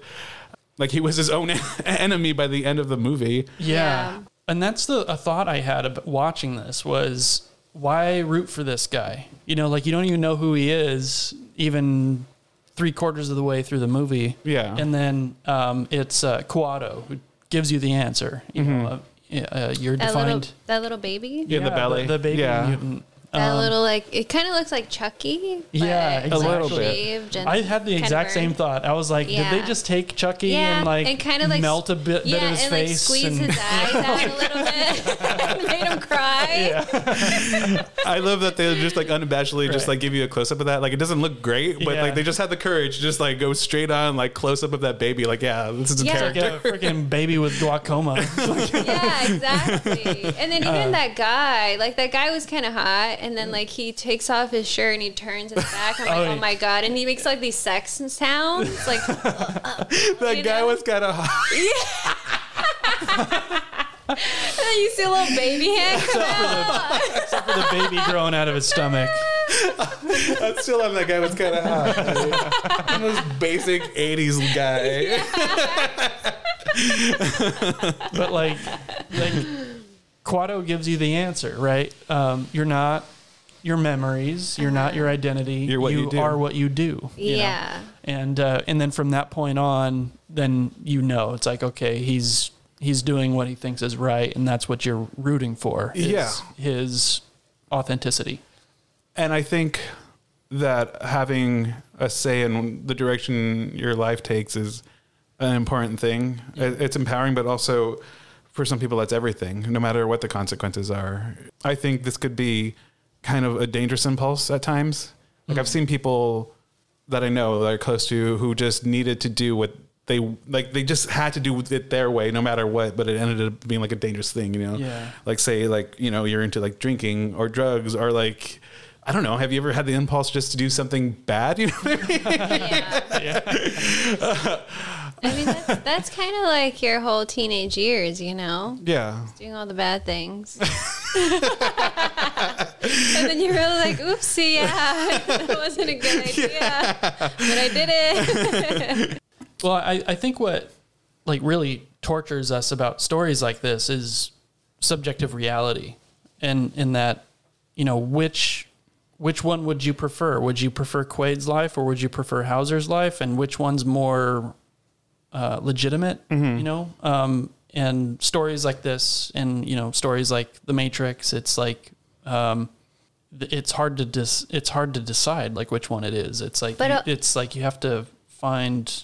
Like he was his own enemy by the end of the movie. Yeah. Yeah. And that's the a thought I had about watching this was why root for this guy? You know, like you don't even know who he is even three quarters of the way through the movie. Yeah. And then um, it's uh, Kuato who gives you the answer. You know, uh, yeah, uh, you're That defined. little that little baby. Yeah, the belly. The, baby Yeah. mutant. That Um, little like it kind of looks like Chucky. Yeah, it's, like, exactly. shaved and I had the exact same thought. I was like, Yeah. did they just take Chucky Yeah, and like, and kind of like melt a bit, yeah, bit of his and face like squeeze and his eyes out a little bit, and made him cry. I love that they just like unabashedly just like give you a close up of that. Like it doesn't look great, but Yeah. like they just had the courage to just like go straight on like close up of that baby. Like yeah, this is a character. like a freaking baby with glaucoma. Yeah, exactly. And then Uh. even that guy, like that guy was kind of hot, and then like he takes off his shirt and he turns his back. I'm like, Oh, oh, my god! And he makes like these sex sounds, like uh, that guy know? was kind of hot. and then you see a little baby hand come out. Except for the baby growing out of his stomach. That's still on that guy was kind of hot. the most basic '80s guy. But like, like Kuato gives you the answer, right? Um, you're not your memories. You're not your identity. You're what you do. are what you do. you know? Yeah. And uh, and then from that point on, then you know it's like okay, he's he's doing what he thinks is right, and that's what you're rooting for. is Yeah. his authenticity. And I think that having a say in the direction your life takes is an important thing. It- It's empowering, but also for some people, that's everything, no matter what the consequences are. I think this could be kind of a dangerous impulse at times. Like I've mm-hmm. seen people that I know that are close to who just needed to do what they like. They just had to do it their way, no matter what. But it ended up being like a dangerous thing, you know. Yeah. Like say, like you know, you're into like drinking or drugs or like. I don't know. Have you ever had the impulse just to do something bad? You know what I mean? Yeah. Uh, I mean, that's, that's kind of like your whole teenage years, you know, Yeah. doing all the bad things. and then you're really like, oopsie, yeah, that wasn't a good idea. But I did it. Well, I, I think what like really tortures us about stories like this is subjective reality, and in that, you know, which which one would you prefer? Would you prefer Quaid's life or would you prefer Hauser's life? And which one's more uh, legitimate? You know, um, and stories like this, and you know, stories like The Matrix. It's like um, it's hard to dis- it's hard to decide like which one it is. It's like But, you- uh, it's like you have to find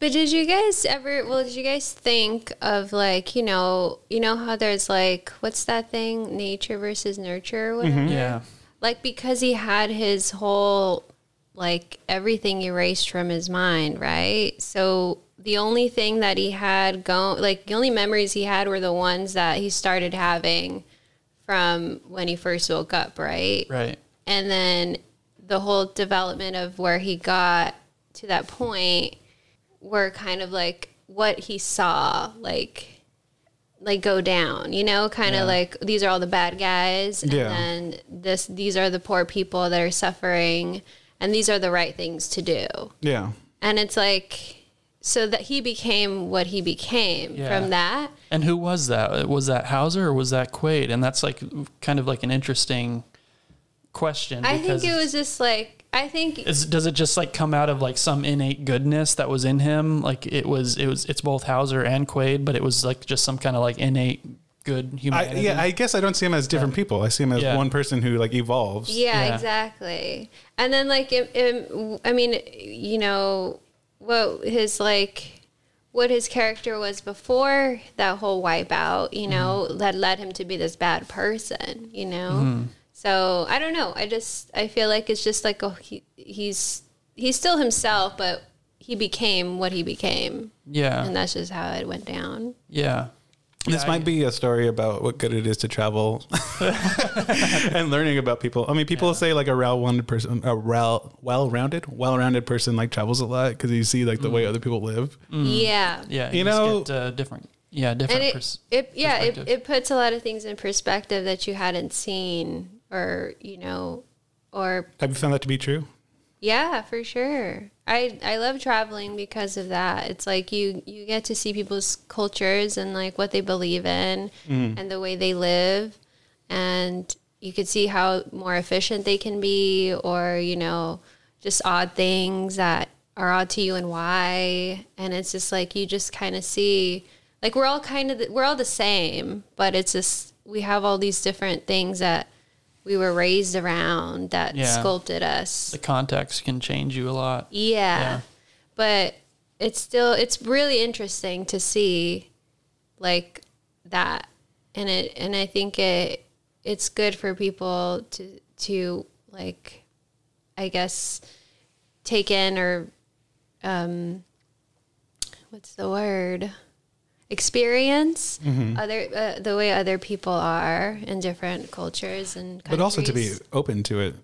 But did you guys ever? Well, did you guys think of like you know you know how there's like what's that thing nature versus nurture or whatever? yeah. Like because he had his whole like everything erased from his mind, right? So the only thing that he had going, like the only memories he had were the ones that he started having from when he first woke up, right? Right. and then the whole development of where he got to that point were kind of like what he saw like like go down you know kind of Yeah. like these are all the bad guys and Yeah. then this these are the poor people that are suffering and these are the right things to do Yeah. and it's like so that he became what he became Yeah. from that And who was that? Was that Hauser or was that Quaid? And that's like kind of like an interesting question. i think it was just like i think Is, does it just like come out of like some innate goodness that was in him? Like it was, it was, it's both Hauser and Quaid, but it was like just some kind of like innate good I, humanity. yeah, I guess I don't see him as different people. I see him as Yeah. one person who like evolves. Yeah, Yeah. exactly. And then like, it, it, I mean, you know, what his like, what his character was before that whole wipeout, you know, mm-hmm. that led him to be this bad person, you know. Mm-hmm. So I don't know. I just I feel like it's just like oh he he's he's still himself, but he became what he became, yeah, and that's just how it went down. yeah. This Yeah, might I- be a story about what good it is to travel and learning about people. I mean, people say like a well-rounded person, a well, well-rounded, well-rounded person like travels a lot because you see like the way other people live. Yeah. Yeah, You just know- get, uh, different. Yeah, different. and it, pers- it yeah it, it puts a lot of things in perspective that you hadn't seen or you know or Have you found that to be true? Yeah for sure. I i love traveling because of that. It's like you you get to see people's cultures and like what they believe in mm-hmm. and the way they live. And you could see how more efficient they can be or you know just odd things that are odd to you and why. And it's just like you just kind of see like we're all kind of the, we're all the same but it's just we have all these different things that we were raised around that Yeah. sculpted us the context can change you a lot. yeah. Yeah. But it's still it's really interesting to see like that. And it and I think it it's good for people to to like I guess take in or um what's the word? Experience Mm-hmm. other uh, the way other people are in different cultures and But also to be open to it.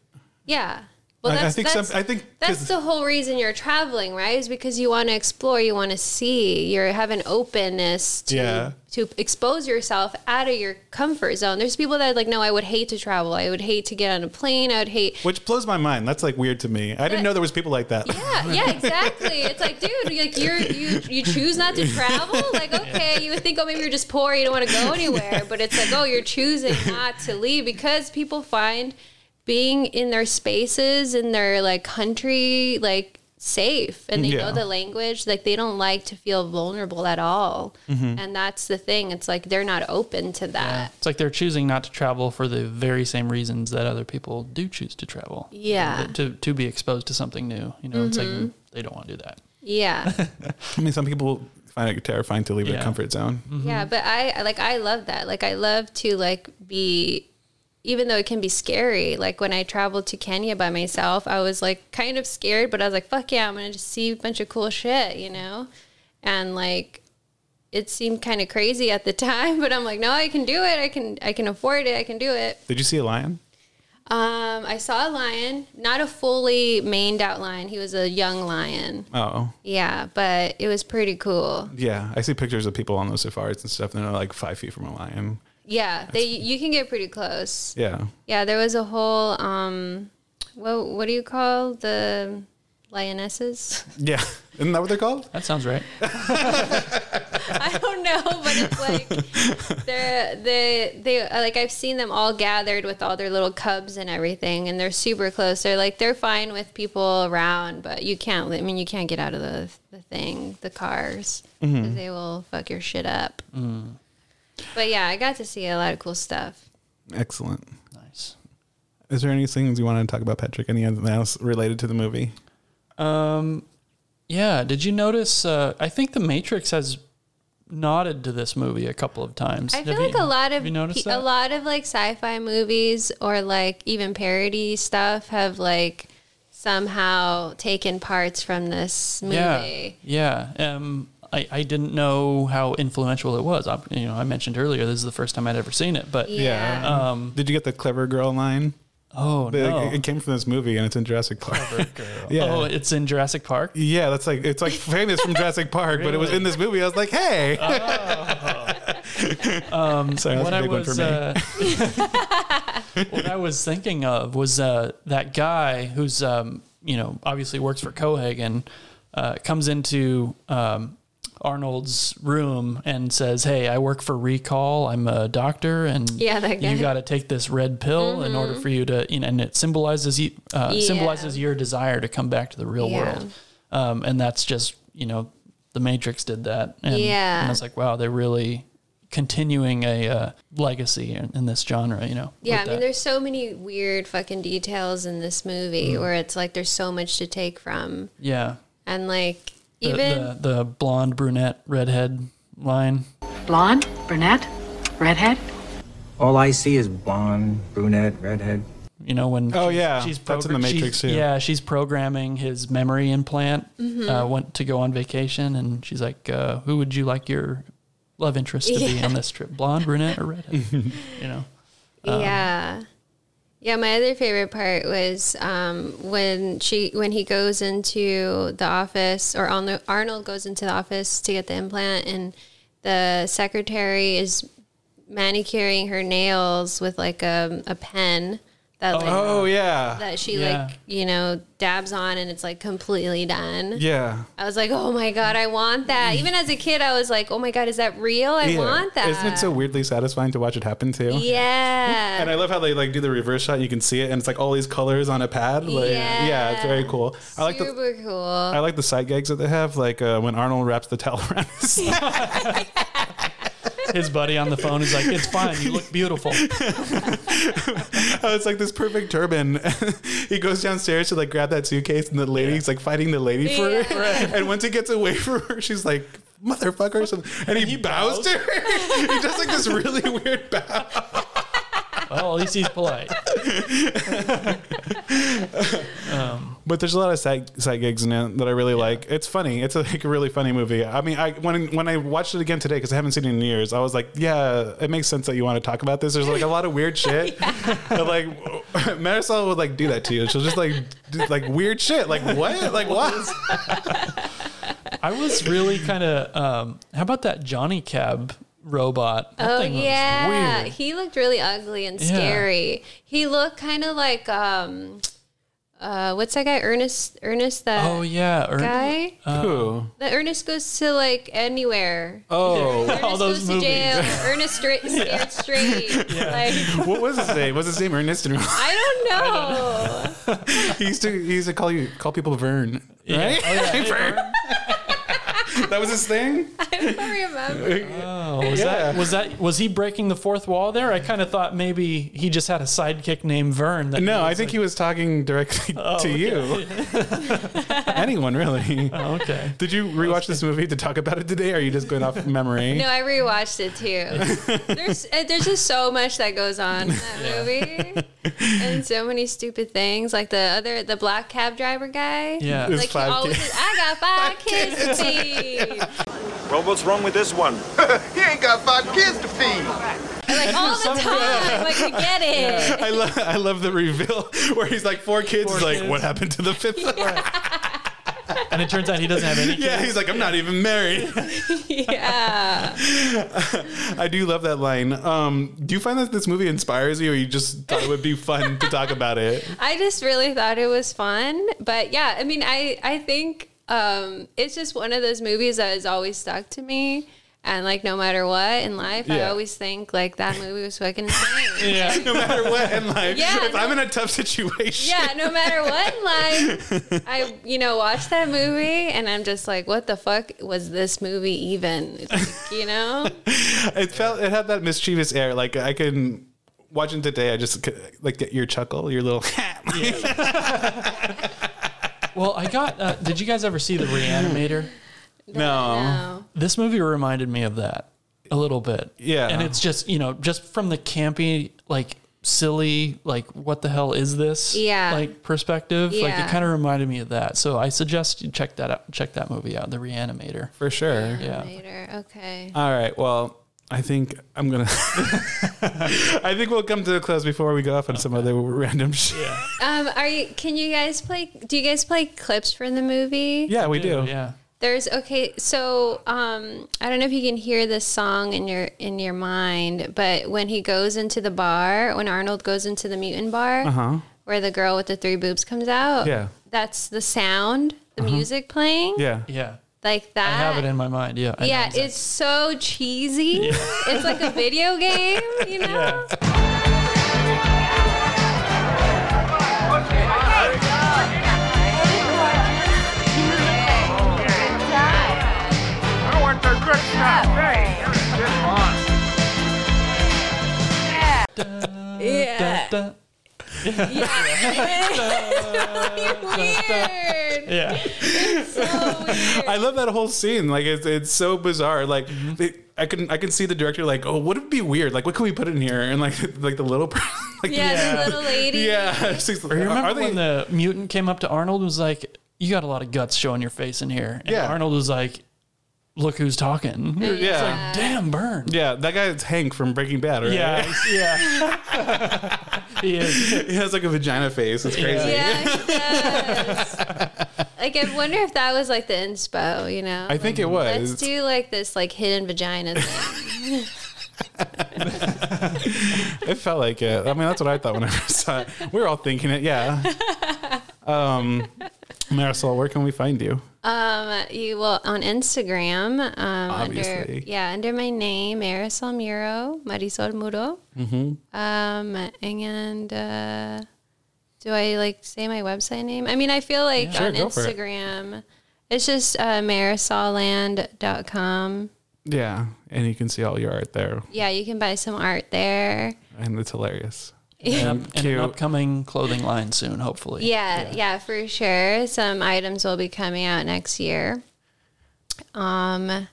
yeah well I- I that's, think some- that's, I think that's the whole reason you're traveling, right? Is because you want to explore, you want to see, you have an openness to Yeah. to expose yourself out of your comfort zone. There's people that are like, no, I would hate to travel. I would hate to get on a plane. I would hate. Which blows my mind. That's like weird to me. I didn't know there was people like that. Yeah, yeah, exactly. It's like, dude, like you're you you choose not to travel. Like, okay, you would think, oh, maybe you're just poor, you don't want to go anywhere. But it's like, oh, you're choosing not to leave because people find being in their spaces in their like country like safe and they Yeah. know the language like they don't like to feel vulnerable at all and that's the thing it's like they're not open to that It's like they're choosing not to travel for the very same reasons that other people do choose to travel. Yeah. To to be exposed to something new. You know, it's Mm-hmm. like they don't want to do that. yeah I mean, some people find it terrifying to leave their comfort zone. Yeah, but I I- like I love that. Like I love to like be even though it can be scary, like when I traveled to Kenya by myself, I was like kind of scared, but I was like, fuck yeah, I'm gonna just see a bunch of cool shit, you know? And like it seemed kind of crazy at the time, but I'm like, no, I can do it. I can I can afford it. I can do it. Did you see a lion? Um, I saw a lion, not a fully maned out lion. He was a young lion. Oh, Yeah, but it was pretty cool. yeah. I see pictures of people on those safaris and stuff, and they're like five feet from a lion. Yeah, they you can get pretty close. Yeah. Yeah, there was a whole um, what what do you call the lionesses? Yeah. Isn't that what they're called? That sounds right. I don't know, but it's like they're they they like I've seen them all gathered with all their little cubs and everything, and they're super close. They're like they're fine with people around, but you can't. I mean, you can't get out of the the thing, the cars, 'cause they will fuck your shit up. But yeah, I got to see a lot of cool stuff. Excellent. Nice. Is there any things you want to talk about, Patrick? Anything else related to the movie? Um, yeah. Did you notice? Uh, I think The Matrix has nodded to this movie a couple of times. I Have feel you- like a lot of you noticed pe- a lot of like sci-fi movies or like even parody stuff have like somehow taken parts from this movie. Yeah, yeah. Um, I, I didn't know how influential it was. I, you know, I mentioned earlier this is the first time I'd ever seen it, but Yeah. um, Did you get the clever girl line? oh It- no, It came from this movie, and it's in Jurassic Park. Yeah. oh, it's in Jurassic Park. Yeah, that's like it's like famous from Jurassic Park, but it was in this movie. I was like, hey, Um, Sorry, that's what a I big one was, for me. uh, what I was thinking of was uh, that guy who's um, you know obviously works for Cohaagen, uh, comes into um, Arnold's room and says, "Hey, I work for Recall. I'm a doctor, and Yeah, you got to take this red pill in order for you to, you know, and it symbolizes you, uh, Yeah. symbolizes your desire to come back to the real Yeah. world, um, and that's just you know, the Matrix did that, and, Yeah. and I was like, wow, they're really continuing a uh, legacy in, in this genre, you know. Yeah, I mean, that. there's so many weird fucking details in this movie Mm. where it's like there's so much to take from, yeah, and like even the the blonde brunette redhead line. Blonde? Brunette? Redhead? All I see is blonde, brunette, redhead. You know when Oh, she's- yeah. she's That's in the progra- she's- Matrix, too. Yeah, she's programming his memory implant. Mm-hmm. Uh, went to go on vacation, and she's like, uh, "Who would you like your love interest to be on this trip? Blonde, brunette, or redhead?" you know. Um, yeah. Yeah, my other favorite part was um, when she when he goes into the office or on the Arnold goes into the office to get the implant and the secretary is manicuring her nails with like a, a pen that like oh yeah, that she Yeah. like you know dabs on and it's like completely done. yeah. I was like, oh my god, I want that. Even as a kid, I was like, oh my god, is that real? I yeah. want that. Isn't it so weirdly satisfying to watch it happen too? Yeah. And I love how they like do the reverse shot. You can see it, and it's like all these colors on a pad. Like, yeah. Yeah. it's very cool. I like the Super cool. I like the side gags that they have, like uh, when Arnold wraps the towel around his neck. His buddy on the phone is like, "It's fine. You look beautiful." Oh, it's like this perfect turban. he goes downstairs to like grab that suitcase, and the lady's like fighting the lady for it. Yeah. And once he gets away from her, she's like, "Motherfucker!" something. And he, bows, to her. he does like this really weird bow. Well, at least he's polite. But there's a lot of side, side gigs in it that I really like. It's funny. It's a, like a really funny movie. I mean, I when when I watched it again today because I haven't seen it in years, I was like, yeah, it makes sense that you want to talk about this. There's like a lot of weird shit. Like Marisol would like do that to you. She'll just like do, like weird shit. Like what? Like what? I was really kind of. Um, how about that Johnny Cab robot? That Oh thing yeah, weird. he looked really ugly and Yeah. scary. He looked kind of like um, uh, what's that guy? Ernest. Ernest, that Oh yeah, Ern- guy. Who? The Ernest goes to like anywhere. Oh, Ernest all those goes movies. to jail. Ernest straight, scared straight. Like what was his name? What's his name? Ernest. And I don't know. he used to he used to call you call people Vern. Right? Oh, yeah. Vern. Vern. That was his thing. I don't remember. Oh, was Yeah. that was that was he breaking the fourth wall there? I kind of thought maybe he just had a sidekick named Vern. That No, I was think he was talking directly to you. Anyone really? oh, okay. Did you rewatch this movie to talk about it today? Or are you just going off memory? No, I rewatched it too. There's uh, there's just so much that goes on in that movie, and so many stupid things. Like the other, the black cab driver guy. Yeah. His Like he always kids. says, I got five kids to feed. Well, what's wrong with this one? he ain't got five kids to feed. Like all the time. Like we get it. I love I love the reveal where he's like four kids. Four he's like, kids. what happened to the fifth? Yeah. And it turns out he doesn't have any. kids. he's like, I'm not even married. Yeah. I do love that line. Um, do you find that this movie inspires you, or you just thought it would be fun to talk about it? I just really thought it was fun. But yeah, I mean, I I think um, it's just one of those movies that has always stuck to me. And like no matter what in life, I always think like that movie was fucking insane. Yeah. No matter what in life, Yeah, if no- I'm in a tough situation, yeah, no matter what in life, I you know watch that movie and I'm just like, what the fuck was this movie even? Like, you know? it felt it had that mischievous air. Like I can watching today, I just like get your chuckle, your little. Well, I got. Uh, did you guys ever see the Reanimator? no. No. This movie reminded me of that a little bit. Yeah. And it's just, you know, just from the campy, like silly, like what the hell is this? Yeah. Like perspective. Like it kind of reminded me of that. So I suggest you check that out check that movie out, The Reanimator. For sure. Yeah. Okay. All right. Well, I think I'm gonna. I think we'll come to a close before we go off on some other random shit. Um, are you? Can you guys play? Do you guys play clips from the movie? Yeah, we do. Yeah. There's okay. So um, I don't know if you can hear this song in your in your mind, but when he goes into the bar, when Arnold goes into the mutant bar, Uh-huh. where the girl with the three boobs comes out, Yeah. that's the sound, the music playing, Yeah. Yeah. like that. I have it in my mind. Yeah. I yeah, exactly. it's so cheesy. It's like a video game, you know. I good stuff. Hey, Yeah, Da, da. weird. Yeah. So weird. I love that whole scene. Like it's it's so bizarre. Like mm-hmm. they, I can I can see the director like, oh, would it be weird? Like what can we put in here? And like like the little person. Like, Yeah, the little lady. Yeah. She's like, Or you remember are they? when the mutant came up to Arnold and was like, "You got a lot of guts showing your face in here." And Yeah. Arnold was like, "Look who's talking." yeah. Yeah. Damn, burn. yeah, that guy is Hank from Breaking Bad, right? Yeah, yeah. he is. he has like a vagina face. It's crazy. Yeah, he does. like, I wonder if that was like the inspo, you know? I think it was. Let's do like this like hidden vagina thing. It felt like it. I mean, that's what I thought when I first saw it. We were all thinking it. Yeah. Um, Marisol, where can we find you? Um, you will on Instagram. Um, under Obviously. yeah, under my name, Marisol Muro, Marisol Muro. Mm-hmm. Um, and uh, do I like say my website name? I mean, I feel like Sure, on go for it. Instagram, it's just uh, marisolland.com. Yeah, and you can see all your art there, Yeah, you can buy some art there. and it's hilarious. And, And and an upcoming clothing line soon, hopefully. Yeah, yeah, for sure. Some items will be coming out next year. Um,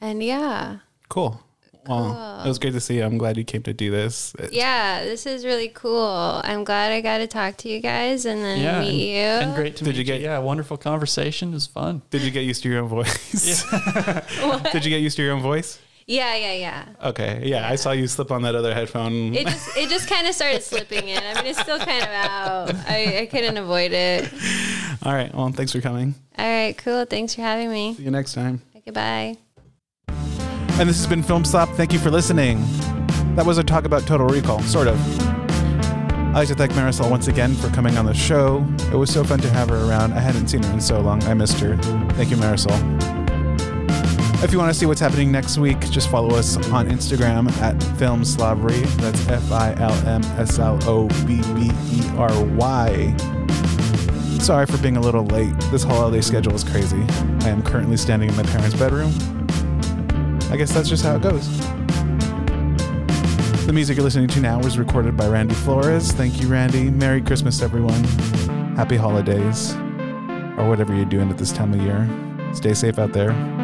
and yeah, Cool. Well, it was great to see you. I'm glad you came to do this. yeah, this is really cool. I'm glad I got to talk to you guys and then Yeah, meet and, you. and great to Did meet you get- Yeah, wonderful conversation. It was fun. Did you get used to your own voice? Did you get used to your own voice? Yeah, yeah, yeah. Okay. Yeah, I saw you slip on that other headphone. It just it just kind of started slipping in. I mean, it's still kind of out. I, I couldn't avoid it. All right. Well, thanks for coming. All right, cool. Thanks for having me. See you next time. Goodbye. And this has been Film Stop. Thank you for listening. That was a talk about Total Recall, sort of. I'd like to thank Marisol once again for coming on the show. It was so fun to have her around. I hadn't seen her in so long. I missed her. Thank you, Marisol. If you want to see what's happening next week, just follow us on Instagram at Film Slobbery. That's F I L M S L O B B E R Y. Sorry for being a little late. This whole holiday schedule is crazy. I am currently standing in my parents' bedroom. I guess that's just how it goes. The music you're listening to now was recorded by Randy Flores. Thank you, Randy. Merry Christmas, everyone. Happy holidays, or whatever you're doing at this time of year. Stay safe out there.